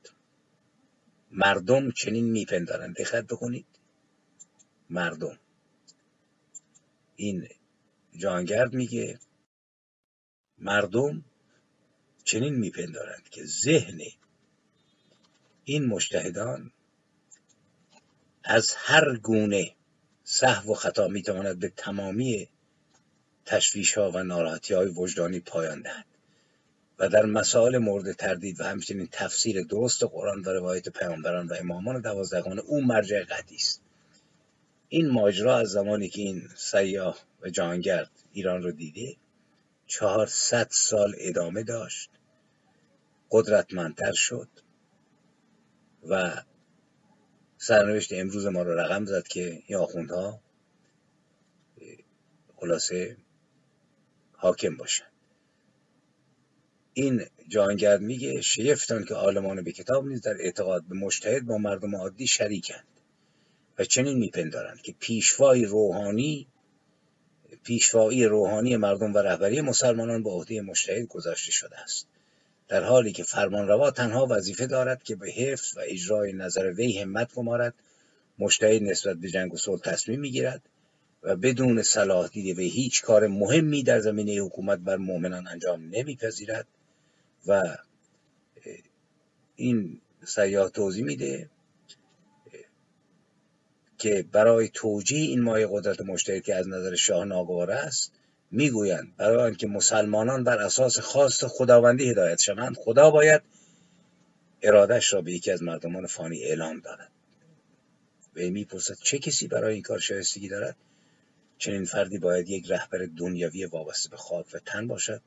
S2: مردم چنین میپندارند. دقت بکنید. مردم. این جانگرد میگه مردم چنین میپندارند که ذهن این مشتهدان از هر گونه صحو و خطا می‌تواند به تمامی تشویش ها و ناراحتی های وجدانی پایان دهد و در مسائل مورد تردید و همچنین تفسیر درست قرآن و روایت پیامبران و امامان دوازدهگانه او مرجع قطعی است. این ماجرا از زمانی که این سیاه و جانگرد ایران رو دیده چهارصد سال ادامه داشت قدرتمندتر شد و سرنوشت امروز ما رو رقم زد که این آخوندها خلاصه حاکم باشن این جهانگرد میگه شیفتان که عالمان به کتاب نیز در اعتقاد به مشتهد با مردم عادی شریکند و چنین میپندارند که پیشوای روحانی پیشوایی روحانی مردم و رهبری مسلمانان به عهده مشتهد گذاشته شده است. در حالی که فرمانروا تنها وظیفه دارد که به حفظ و اجرای نظر وی همت گمارد مشتهد نسبت به جنگ و صلح تصمیم می‌گیرد و بدون صلاح دیده وی هیچ کار مهمی در زمینه حکومت بر مؤمنان انجام نمیپذیرد و این سیاه توضیح میده که برای توجیه این مایه قدرت مشتهد که از نظر شاه ناگوار است می‌گویند برای آنکه مسلمانان بر اساس خواست خداوندی هدایت شوند خدا باید ارادش را به یکی از مردمان فانی اعلام دارد. و می‌پرسد چه کسی برای این کار شایستگی دارد؟ چنین فردی باید یک رهبر دنیوی وابسته به خاک و تن باشد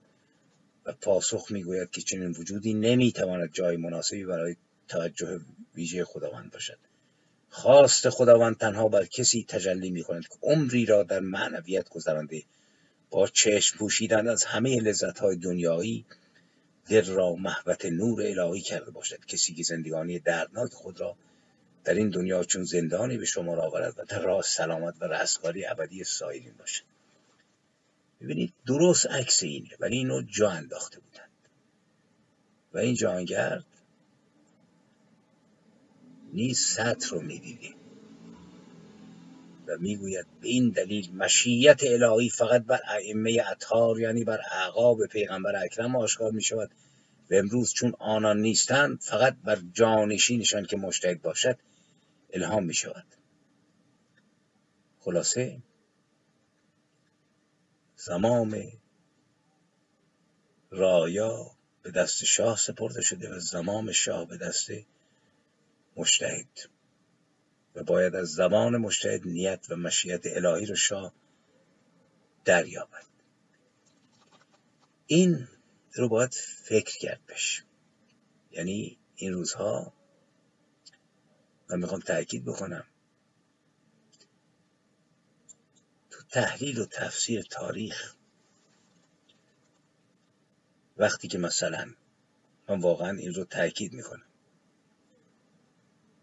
S2: و پاسخ می‌گوید که چنین وجودی نمی‌تواند جای مناسبی برای توجه ویژه خداوند باشد. خواست خداوند تنها بر کسی تجلی می کند که عمری را در معنویت گذرانده با چشم پوشیدن از همه لذت های دنیایی دل را محبت نور الهی کرده باشد. کسی که زندگانی دردناک خود را در این دنیا چون زندانی به شما آورد و در راه سلامت و رستگاری ابدی سایرین باشد. ببینید درست عکس اینه ولی اینو جا انداخته بودند. و این جانگرد نیز سطر رو می‌دیدیم. و می‌گوید به این دلیل مشیت الهی فقط بر ائمه اطهار یعنی بر اعقاب پیغمبر اکرم آشکار می شود و امروز چون آنان نیستند فقط بر جانشینشان که مشتهد باشد الهام می شود خلاصه زمام رایا به دست شاه سپرده شده و زمام شاه به دست مشتهد. و باید از زمان مشتهد نیت و مشیت الهی رو شاه دریابد. این رو باید فکر کرد بش یعنی این روزها من می‌خوام تاکید بکنم. تو تحلیل و تفسیر تاریخ وقتی که مثلا من واقعا این رو تاکید می‌کنم.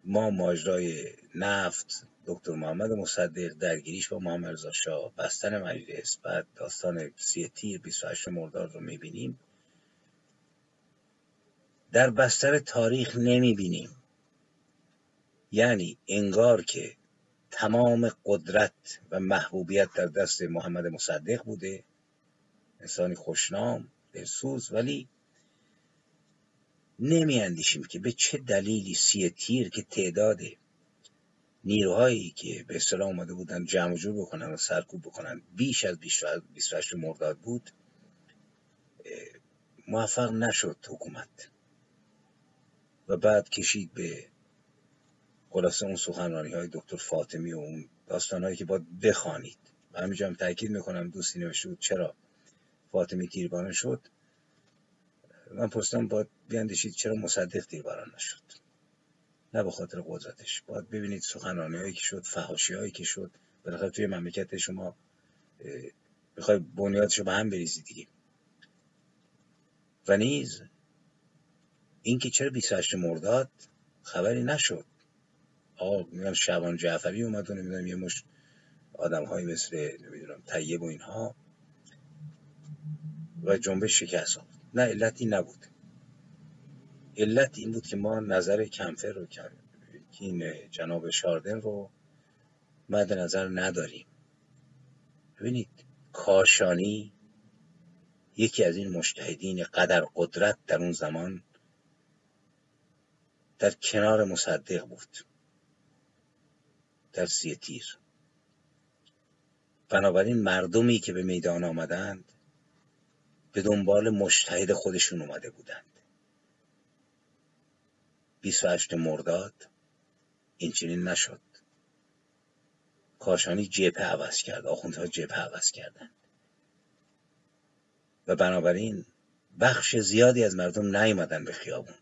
S2: ما ماجرای نفت دکتر محمد مصدق درگیریش با محمد رضا شاه بستن مجلس بعد داستان سی تیر 28 مرداد رو می‌بینیم. در بستر تاریخ نمی‌بینیم. یعنی انگار که تمام قدرت و محبوبیت در دست محمد مصدق بوده. انسانی خوشنام دلسوز ولی نمی اندیشیم که به چه دلیلی سی تیر که تعداد نیروهایی که به اصطلاح آمده بودن جمع جور بکنن و سرکوب بکنن بیش از 28 مرداد بود موفق نشد حکومت. و بعد کشید به خلاصه اون سخنرانی های دکتر فاطمی و اون داستان هایی که باید بخوانید. و همینجا هم تاکید می‌کنم دوستی نوشته بود چرا فاطمی تیربانه شد. من پرسیدم باید بیاندیشید چرا مصدق تیرباران نشد. نه به خاطر قدرتش. باید ببینید سخنرانی هایی که شد فحاشی هایی که شد. بالاخره توی مملکت شما بنیادش رو به هم بریزید دیگه. و نیز اینکه چرا 28 مرداد خبری نشد. آقا میگن شبان جعفری اومد و نمی‌دونم یه مش آدم های مثل نمی‌دونم طیب و اینها. و جنبش شکست نه علت این نبود. علت این بود که ما نظر کمفر رو این جناب شاردن رو مد نظر نداریم. ببینید کاشانی یکی از این مشتهدین قدر قدرت در اون زمان در کنار مصدق بود. در سی تیر بنابراین مردمی که به میدان آمدند به دنبال مشتهد خودشون اومده بودند. 28 مرداد این چنین نشد. کاشانی جبهه عوض کرد آخوندها جبهه عوض کردند. و بنابراین بخش زیادی از مردم نیومدن به خیابون.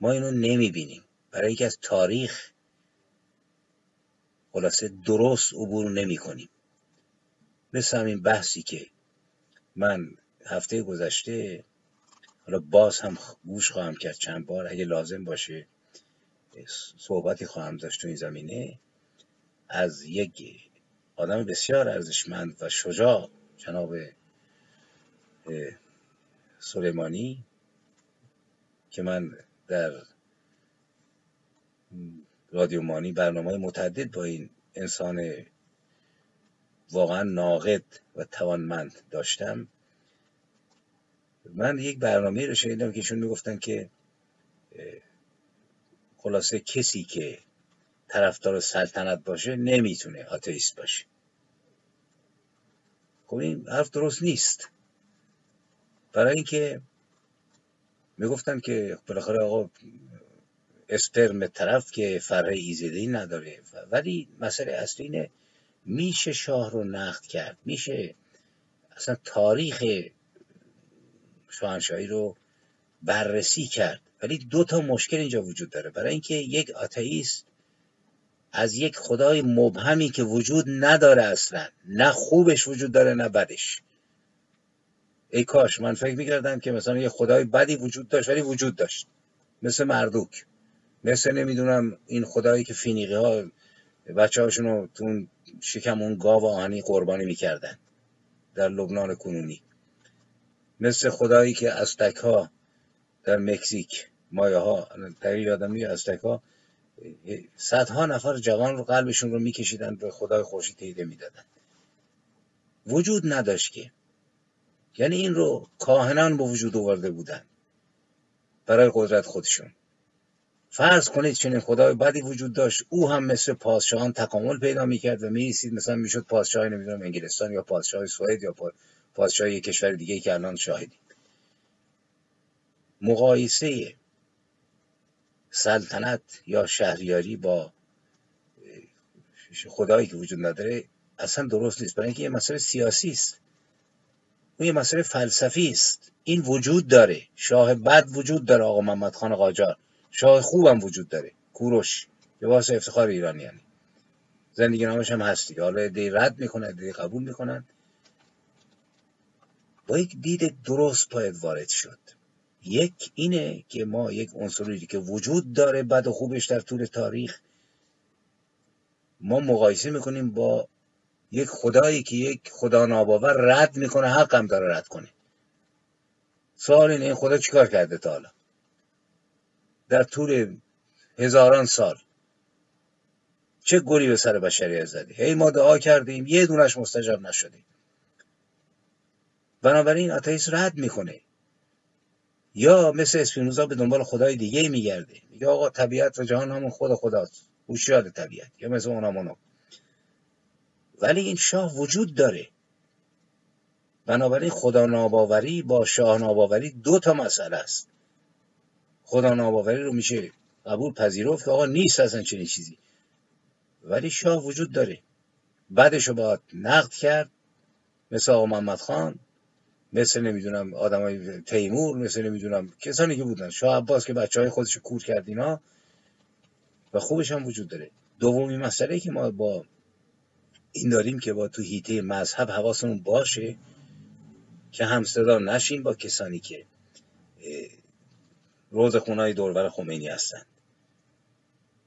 S2: ما اینو نمی‌بینیم. برای اینکه از تاریخ خلاصه درست عبور نمی کنیم مثل همین بحثی که من هفته گذشته حالا باز هم گوش خواهم کرد چند بار. اگه لازم باشه صحبتی خواهم داشت تو این زمینه. از یک آدم بسیار ارزشمند و شجاع جناب سلیمانی که من در رادیو مانی برنامه متعدد با این انسان واقعا ناقد و توانمند داشتم. من یک برنامه رو شنیدم که ایشون می‌گفتن که خلاصه کسی که طرفدار سلطنت باشه نمی‌تونه آتئیست باشه. خب این حرف درست نیست. برای اینکه می‌گفتن که بالاخره آقا اسپرم طرف که فرع ایزدی نداره ولی مسئله اصلی اینه میشه شاه رو نقد کرد. میشه اصلا تاریخ شاهنشاهی رو بررسی کرد. ولی دو تا مشکل اینجا وجود داره. برای اینکه یک آتئیست از یک خدای مبهمی که وجود نداره اصلا نه خوبش وجود داره نه بدش. ای کاش من فکر می‌کردم که مثلا یه خدای بدی وجود داشت ولی وجود داشت. مثل مردوک. مثل نمی‌دونم این خدایی که فینیقی ها بچه هاشونو تو شکم اون گاو آهنی قربانی می‌کردن در لبنان کنونی. مثل خدایی که استک ها در مکزیک مایه ها در یادم میاد استک ها صدها نفر جوان رو قلبشون رو میکشیدن به خدای خوشی تیده می‌دادن. وجود نداشت که. یعنی این رو کاهنان به وجود آورده بودن برای قدرت خودشون. فرض کنید چنین خدای بدی وجود داشت. او هم مثل پادشاهان تکامل پیدا می‌کرد و می‌رسید مثلا می‌شد پادشاه نمی‌دونم انگلستان یا پادشاه سوئد یا پادشاه یک کشور دیگه که الان شاهدیم. مقایسه سلطنت یا شهریاری با خدایی که وجود نداره اصلا درست نیست. برای اینکه یه مسئله سیاسی است. اون یه مسئله فلسفی است. این وجود داره. شاه بد وجود داره آقا محمد خان قاجار. شاه خوبم وجود داره. کوروش. لباس افتخار ایرانیانی. زندگی نامش هم هست دیگه. حالا دی رد می‌کنن دی قبول می‌کنن. با یک دید درست باید وارد شد. یک اینه که ما یک عنصری که وجود داره بد و خوبش در طول تاریخ ما مقایسه می‌کنیم با یک خدایی که یک خدا ناباور رد می‌کنه حقم داره رد کنه. سوال اینه این خدا چیکار کرده تا حالا؟ در طول هزاران سال چه گلی به سر بشریت زدی هی ما دعا کردیم یه دونش مستجاب نشدیم. بنابراین آتئیس رد می‌کنه. یا مثل اسپینوزا به دنبال خدای دیگه میگرده. میگه آقا طبیعت و جهان همون خود خداست. هوشیار طبیعت. یا مثل اونامونو ولی این شاه وجود داره. بنابراین خدا ناباوری با شاه ناباوری دو تا مسئله است. خدا ناباوری رو میشه قبول پذیرفت که آقا نیست اصلا چنین چیزی. ولی شاه وجود داره. بعدش رو باید نقد کرد. مثل آقا محمد خان. مثل نمی‌دونم های تیمور مثل نمی‌دونم کسانی که بودن. شاه عباس که بچه های خودش کور کرد اینا. و خوبش هم وجود داره. دومی مسئله که ما با این داریم که با تو هیته مذهب حواسمون باشه که همصدا نشیم با کسانی که روز خونهای دورور خمینی هستند.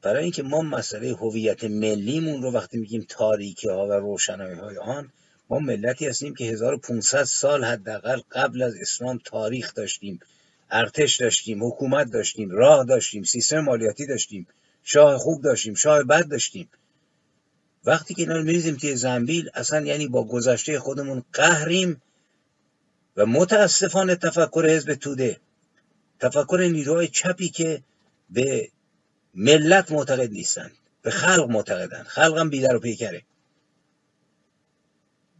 S2: برای اینکه ما مسئله هویت ملیمون رو وقتی میگیم تاریکی ها و روشنایی های آن ما ملتی هستیم که 1500 سال حداقل قبل از اسلام تاریخ داشتیم ارتش داشتیم حکومت داشتیم راه داشتیم سیستم مالیاتی داشتیم شاه خوب داشتیم شاه بد داشتیم. وقتی که اینا میریزیم توی زنبیل اصلا یعنی با گذشته خودمون قهریم و متاسفانه تفکر حزب توده تفکر نیروهای چپی که به ملت معتقد نیستن به خلق معتقدن. خلقم بیدر و پیکره.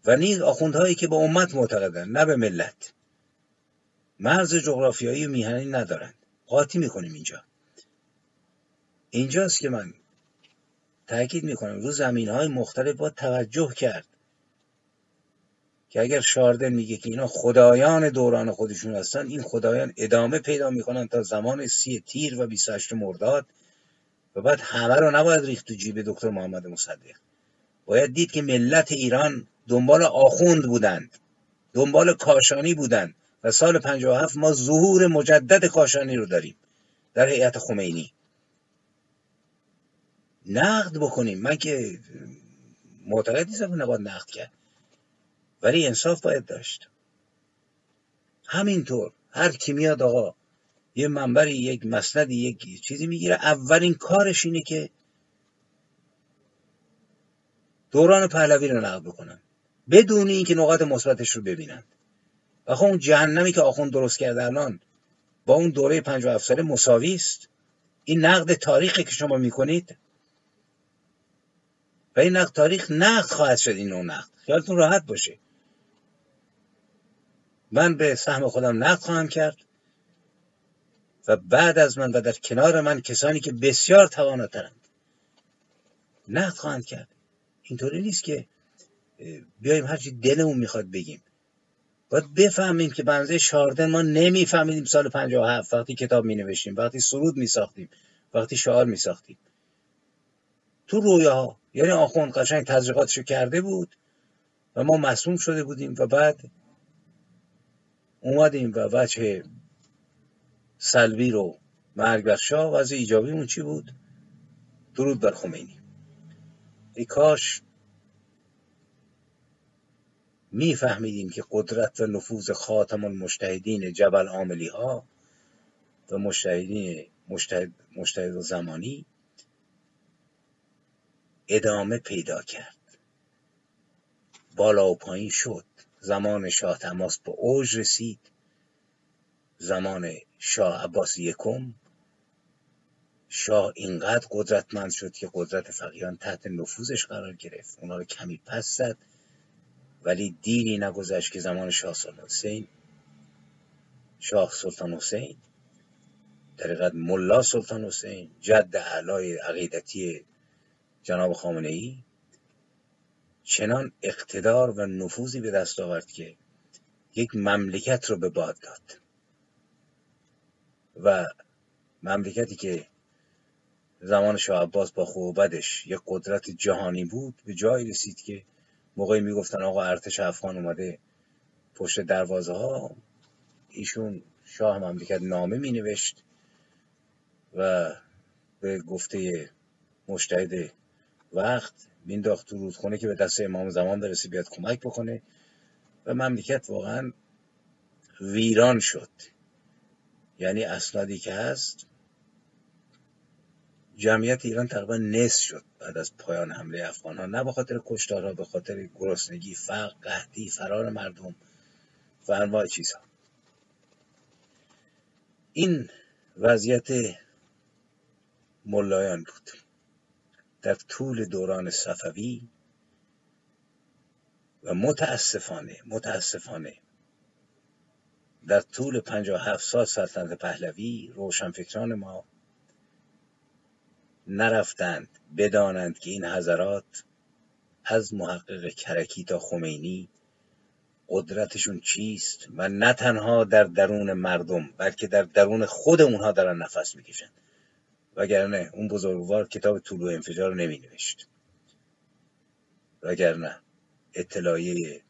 S2: و نیز آخوندهایی که به امت معتقدن نه به ملت. مرز جغرافیایی میهنی ندارند. قاطی می‌کنیم اینجا. اینجاست که من تاکید می‌کنم. رو زمین های مختلف با توجه کرد. که اگر شاردن میگه که اینا خدایان دوران خودشون هستن این خدایان ادامه پیدا می‌کنن تا زمان سی تیر و 28 مرداد و بعد همه رو نباید ریخت تو جیب دکتر محمد مصدق. باید دید که ملت ایران دنبال آخوند بودند. دنبال کاشانی بودن و سال 57 ما ظهور مجدد کاشانی رو داریم در هیئت خمینی. نقد بکنیم. من که معتقد نیستم نباید نقد کرد. ولی انصاف باید داشت. همینطور هر کی میاد آقا یه منبری یک مسندی یک چیزی می‌گیره. اولین کارش اینه که دوران پهلوی رو نقد بکنن. بدون اینکه نقاط مثبتش رو ببینن. آخه اون جهنمی که آخوند درست کرده الان با اون دوره 57 ساله مساوی است. این نقد تاریخی که شما می‌کنید و این نقد تاریخ نقد خواهد شد این نوع نقد. خیالتون راحت باشه. من به سهم خودم نقد خواهم کرد و بعد از من و در کنار من کسانی که بسیار تواناترند نقد خواهند کرد. اینطوری نیست که بیایم هرچی دلمون می‌خواد بگیم. باید بفهمیم که بنزه شاردن ما نمیفهمیدیم سال 57 وقتی کتاب می نوشتیم وقتی سرود می ساختیم وقتی شعار می ساختیم تو رویاها یعنی آخوند قشنگ تزریقاتشو کرده بود و ما مسموم شده بودیم و بعد اومدیم و وجه سلبی رو مرگ بر شاه و از ایجابی اون چی بود؟ درود بر خمینی. ای کاش میفهمیدیم که قدرت و نفوذ خاتم المجتهدین جبل عاملی ها و مجتهدین مجتهد, مجتهد و زمانی ادامه پیدا کرد. بالا و پایین شد. زمان شاه تماس به اوج رسید. زمان شاه عباس یکم. شاه اینقدر قدرتمند شد که قدرت فقیان تحت نفوذش قرار گرفت. اونا رو کمی پس زد. ولی دیری نگذشت که زمان شاه سلطان حسین شاه سلطان حسین در ملا سلطان حسین جد اعلای عقیدتی جناب خامنه ای چنان اقتدار و نفوذی به دست آورد که یک مملکت رو به باد داد. و مملکتی که زمان شاه عباس با خوب بدش یک قدرت جهانی بود به جایی رسید که موقعی می‌گفتن آقا ارتش افغان اومده پشت دروازه ها ایشون شاه مملکت نامه می نوشت و به گفته مشتهد وقت مینداخت تو رودخونه که به دست امام زمان برسه بیاد کمک بکنه و مملکت واقعا ویران شد. یعنی اسنادی که هست جمعیت ایران تقریبا نصف شد بعد از پایان حمله افغان ها نه به خاطر کشتارها به خاطر گرسنگی فقر قحطی فرار مردم و انواع چیزها. این وضعیت ملایان بود. در طول دوران صفوی و متاسفانه متاسفانه در طول 57 سال سلطنت پهلوی روشنفکران ما نرفتند بدانند که این حضرات از محقق کرکی تا خمینی قدرتشون چیست و نه تنها در درون مردم بلکه در درون خود اونها دارن نفس می‌کشن. وگرنه اون بزرگوار کتاب طول و انفجار رو نمی نوشت وگرنه اطلاعیه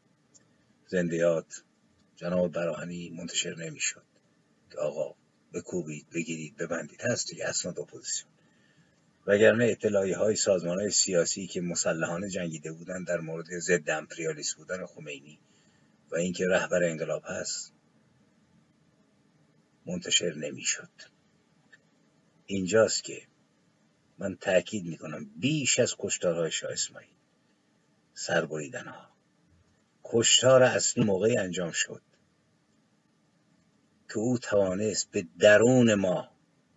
S2: زندیات جناب براهنی منتشر نمی‌شد. که آقا بکوبید بگیرید ببندید. هست دیگه اسناد اپوزیسیون. وگرنه اطلاعی های سازمان های سیاسی که مسلحانه جنگیده بودند در مورد ضد امپریالیست بودن خمینی و اینکه رهبر انقلاب هست منتشر نمی‌شد. اینجاست که من تاکید می‌کنم بیش از کشتارهای شاه اسماعیل سر بریدن ها کشتار اصلی موقعی انجام شد که او توانست به درون ما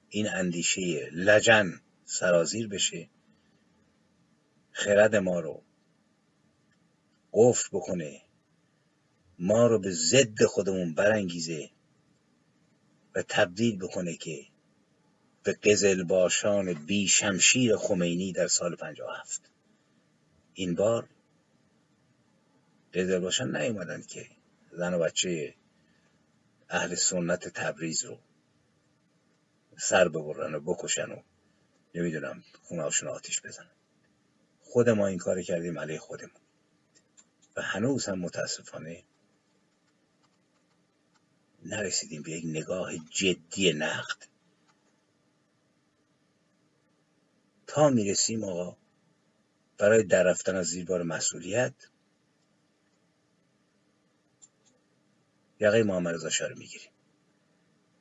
S2: این اندیشه لجن سرازیر بشه خرد ما رو قفل بکنه ما رو به ضد خودمون برانگیزه و تبدیل بکنه که به قزلباشان بی شمشیر خمینی در سال 57 این بار قزلباشان نیومدن که زن و بچه اهل سنت تبریز رو سر ببرن و بکشن و نمی‌دونم خونهاشون آتیش بزنن. خود ما این کار کردیم علیه خودمون. و هنوز هم متاسفانه نرسیدیم به یک نگاه جدی نقد. تا می‌رسیم آقا برای در رفتن از زیر بار مسئولیت یقه محمد رضا رو می‌گیریم.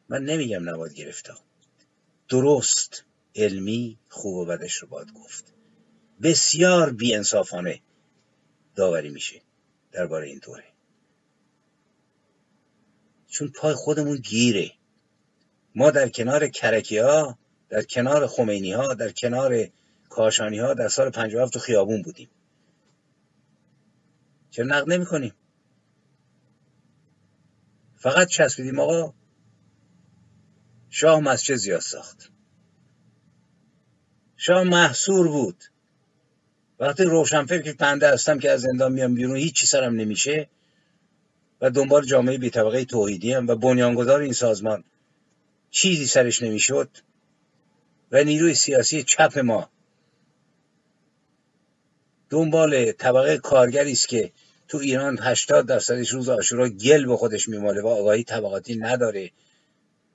S2: من نمیگم نباید گرفتا درست. علمی خوب و بدش رو باید گفت. بسیار بیانصافانه داوری میشه درباره این دوره. چون پای خودمون گیره. ما در کنار کرکی ها در کنار خمینی ها در کنار کاشانی ها در سال 57 تو خیابون بودیم. چرا نقد نمی کنیم فقط چسبیدیم آقا. شاه مسجد زیاد ساخت. شاه محصور بود. وقتی روشنفکر که پنده هستم که از زندان میام بیرون هیچی سرم نمیشه و دنبال جامعه بی طبقه توحیدی هم و بنیانگذار این سازمان چیزی سرش نمی‌شد و نیروی سیاسی چپ ما. دنبال طبقه کارگری است که تو ایران 80 درصدش روز آشورا گل به خودش میماله و آگاهی طبقاتی نداره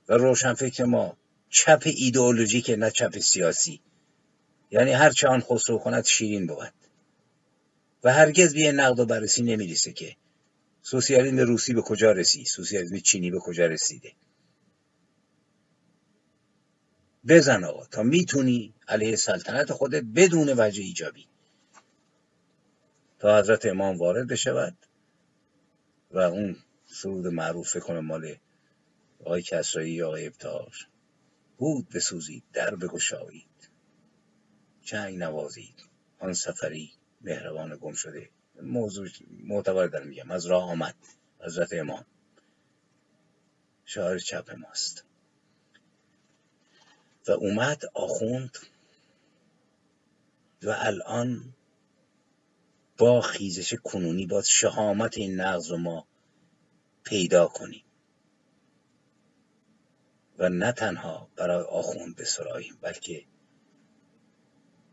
S2: و روشنفکر ما چپ ایدئولوژیک نه چپ سیاسی. یعنی هر چه آن خسرو کند شیرین بود. و هرگز به نقد و بررسی نمی‌رسه که سوسیالیسم روسی به کجا رسید سوسیالیسم چینی به کجا رسیده. بزن آقا تا می‌تونی علیه سلطنت خودت بدون وجه ایجابی. تا حضرت امام وارد بشود و اون سرود معروف کنه مال آقای کسرایی آقای ابتار بود بسوزید در بگشایید. چنگ نوازید آن سفری مهربان گم شده موضوع معتبر در میگم از راه آمد حضرت امام. شاعر چپ ماست. و اومد آخوند و الان با خیزش کنونی باید شهامت این نقض رو ما پیدا کنیم. و نه تنها برای آخوند بسراییم بلکه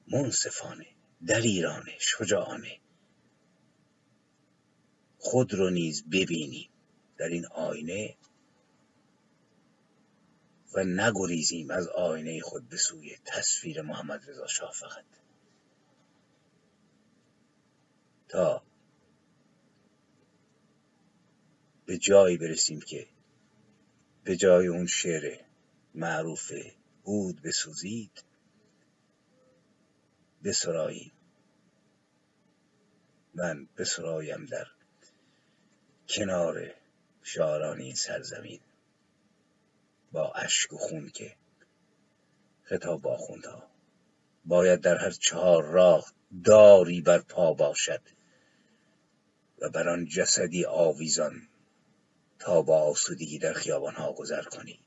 S2: منصفانه دلیرانه شجاعانه. خود رو نیز ببینیم در این آینه و نگریزیم از آینه خود به سوی تصویر محمد رضا شاه فقط. تا به جایی برسیم که به جای اون شعر معروف بود بسوزید بسراییم من بسرایم در کنار شاعران این سرزمین با اشک و خون که خطاب آخوندها باید در هر چهار راه داری بر پا باشد و بر آن جسدی آویزان تا با آسودگی در خیابانها گذر کنید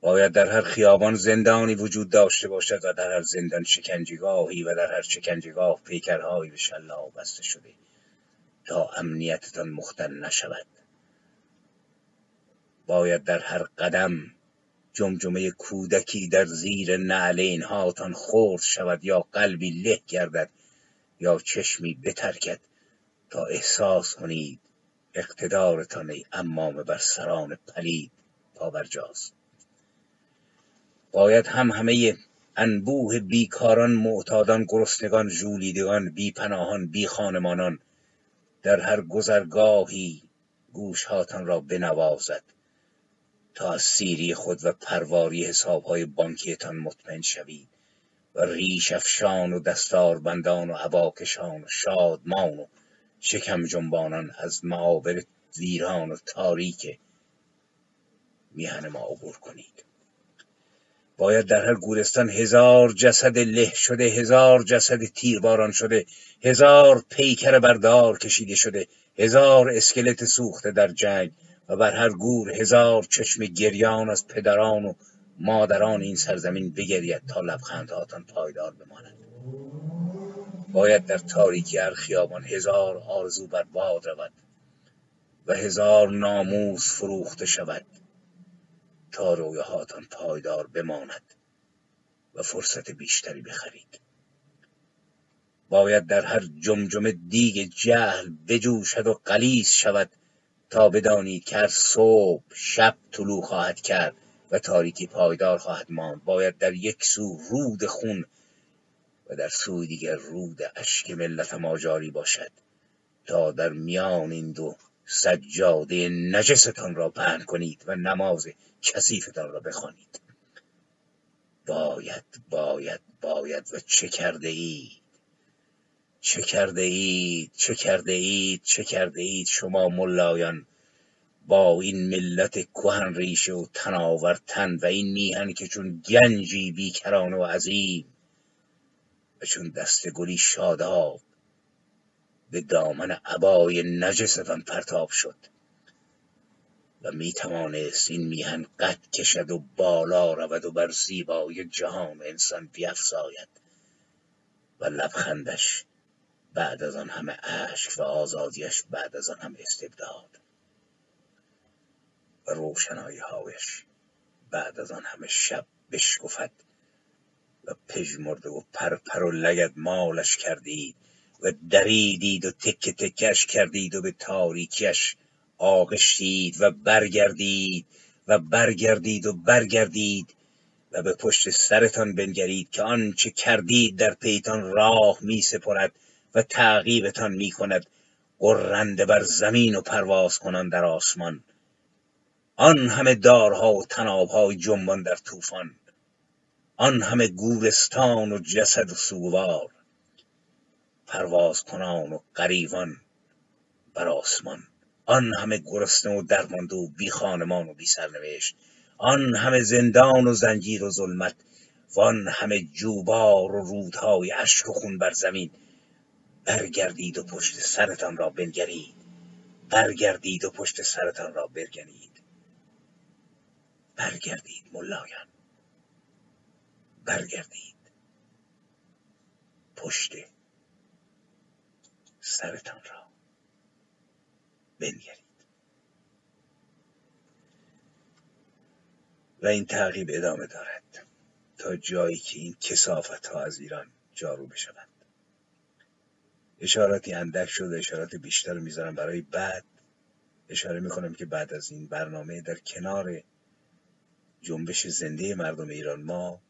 S2: باید در هر خیابان زندانی وجود داشته باشد و در هر زندان شکنجگاهی و در هر شکنجگاه پیکرهایی به شلاق بسته شده تا امنیتتان مختل نشود. باید در هر قدم جمجمه کودکی در زیر نعلین هاتان خورد شود یا قلبی له گردد یا چشمی بترکد تا احساس کنید اقتدارتان ای امام بر سران پلید پابرجاست باید هم همه انبوه بیکاران معتادان گرسنگان پناهان بی خانمانان در هر گذرگاهی گوشهاتان را بنوازد تا از سیری خود و پرواری حسابهای بانکیتان مطمئن شوید و ریش افشان و دستار بندان و هواکشان و شادمان و شکم جنبانان از معابر ویران و تاریک میهن ما عبور کنید. باید در هر گورستان هزار جسد له شده هزار جسد تیرباران شده هزار پیکر بردار کشیده شده هزار اسکلت سوخته در جنگ و بر هر گور هزار چشم گریان از پدران و مادران این سرزمین بگرید تا لبخندهاتان پایدار بماند. باید در تاریکی هر خیابان هزار آرزو بر باد رود و هزار ناموس فروخته شود. تا رویاهاتان پایدار بماند و فرصت بیشتری بخرید. باید در هر جمجمه دیگ جهل بجوشد و قلیز شود تا بدانید که هر صبح شب طلوع خواهد کرد و تاریکی پایدار خواهد ماند. باید در یک سو رود خون و در سوی دیگر رود اشک ملت ما جاری باشد تا در میان این دو سجاده نجستان را پهن کنید و نماز کثیفتان را بخوانید. باید باید باید و چه کرده اید چه کرده اید چه کرده اید چه کرده اید شما ملایان با این ملت کهن ریشه و تناور تن و این میهن که چون گنجی بیکران و عظیم و چون دست گلی شاداب به دامن عبای نجستان پرتاب شد. و می توانست این میهن قد کشد و بالا رود و بر زیبای جهان انسان بیفزاید و لبخندش بعد از آن همه اشک و آزادیش بعد از آن همه استبداد و روشنایی هایش بعد از آن همه شب بشکفد و پژمرده و پرپر و لگد مالش کردید و دریدید و تکه تکش کردید و به تاریکیش آغشتید و برگردید و برگردید و برگردید و به پشت سرتان بنگرید که آنچه کردید در پیتان راه می سپرد و تعقیبتان می کند. قرنده بر زمین و پرواز کنان در آسمان. آن همه دارها و تنابهای جنبان در طوفان. آن همه گورستان و جسد و سووار پرواز کنان و غریوان بر آسمان. آن همه گرسنه و درمانده و بی خانمان و بی سرنوشت. آن همه زندان و زنجیر و ظلمت. وان همه جوبار و رودهای اشک و خون بر زمین. برگردید و پشت سرتان را بنگرید. برگردید و پشت سرتان را برگنید. برگردید ملایان. برگردید پشت سرتان را. بنگرید. و این تعقیب ادامه دارد تا جایی که این کسافت ها از ایران جارو بشوند. اشاراتی اندک شد اشارات بیشتر رو می‌ذارم برای بعد. اشاره می‌کنم که بعد از این برنامه در کنار جنبش زنده مردم ایران ما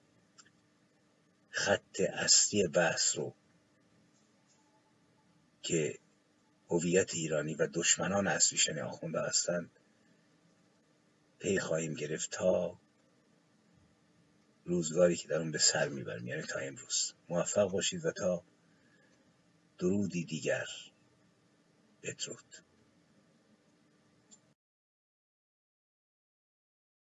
S2: خط اصلی بحث رو که هویت ایرانی و دشمنان اصلیشن آخونده هستند. پی خواهیم گرفت تا روزگاری که در اون به سر می‌بریم یعنی تا امروز. موفق باشید و تا درودی دیگر بدرود.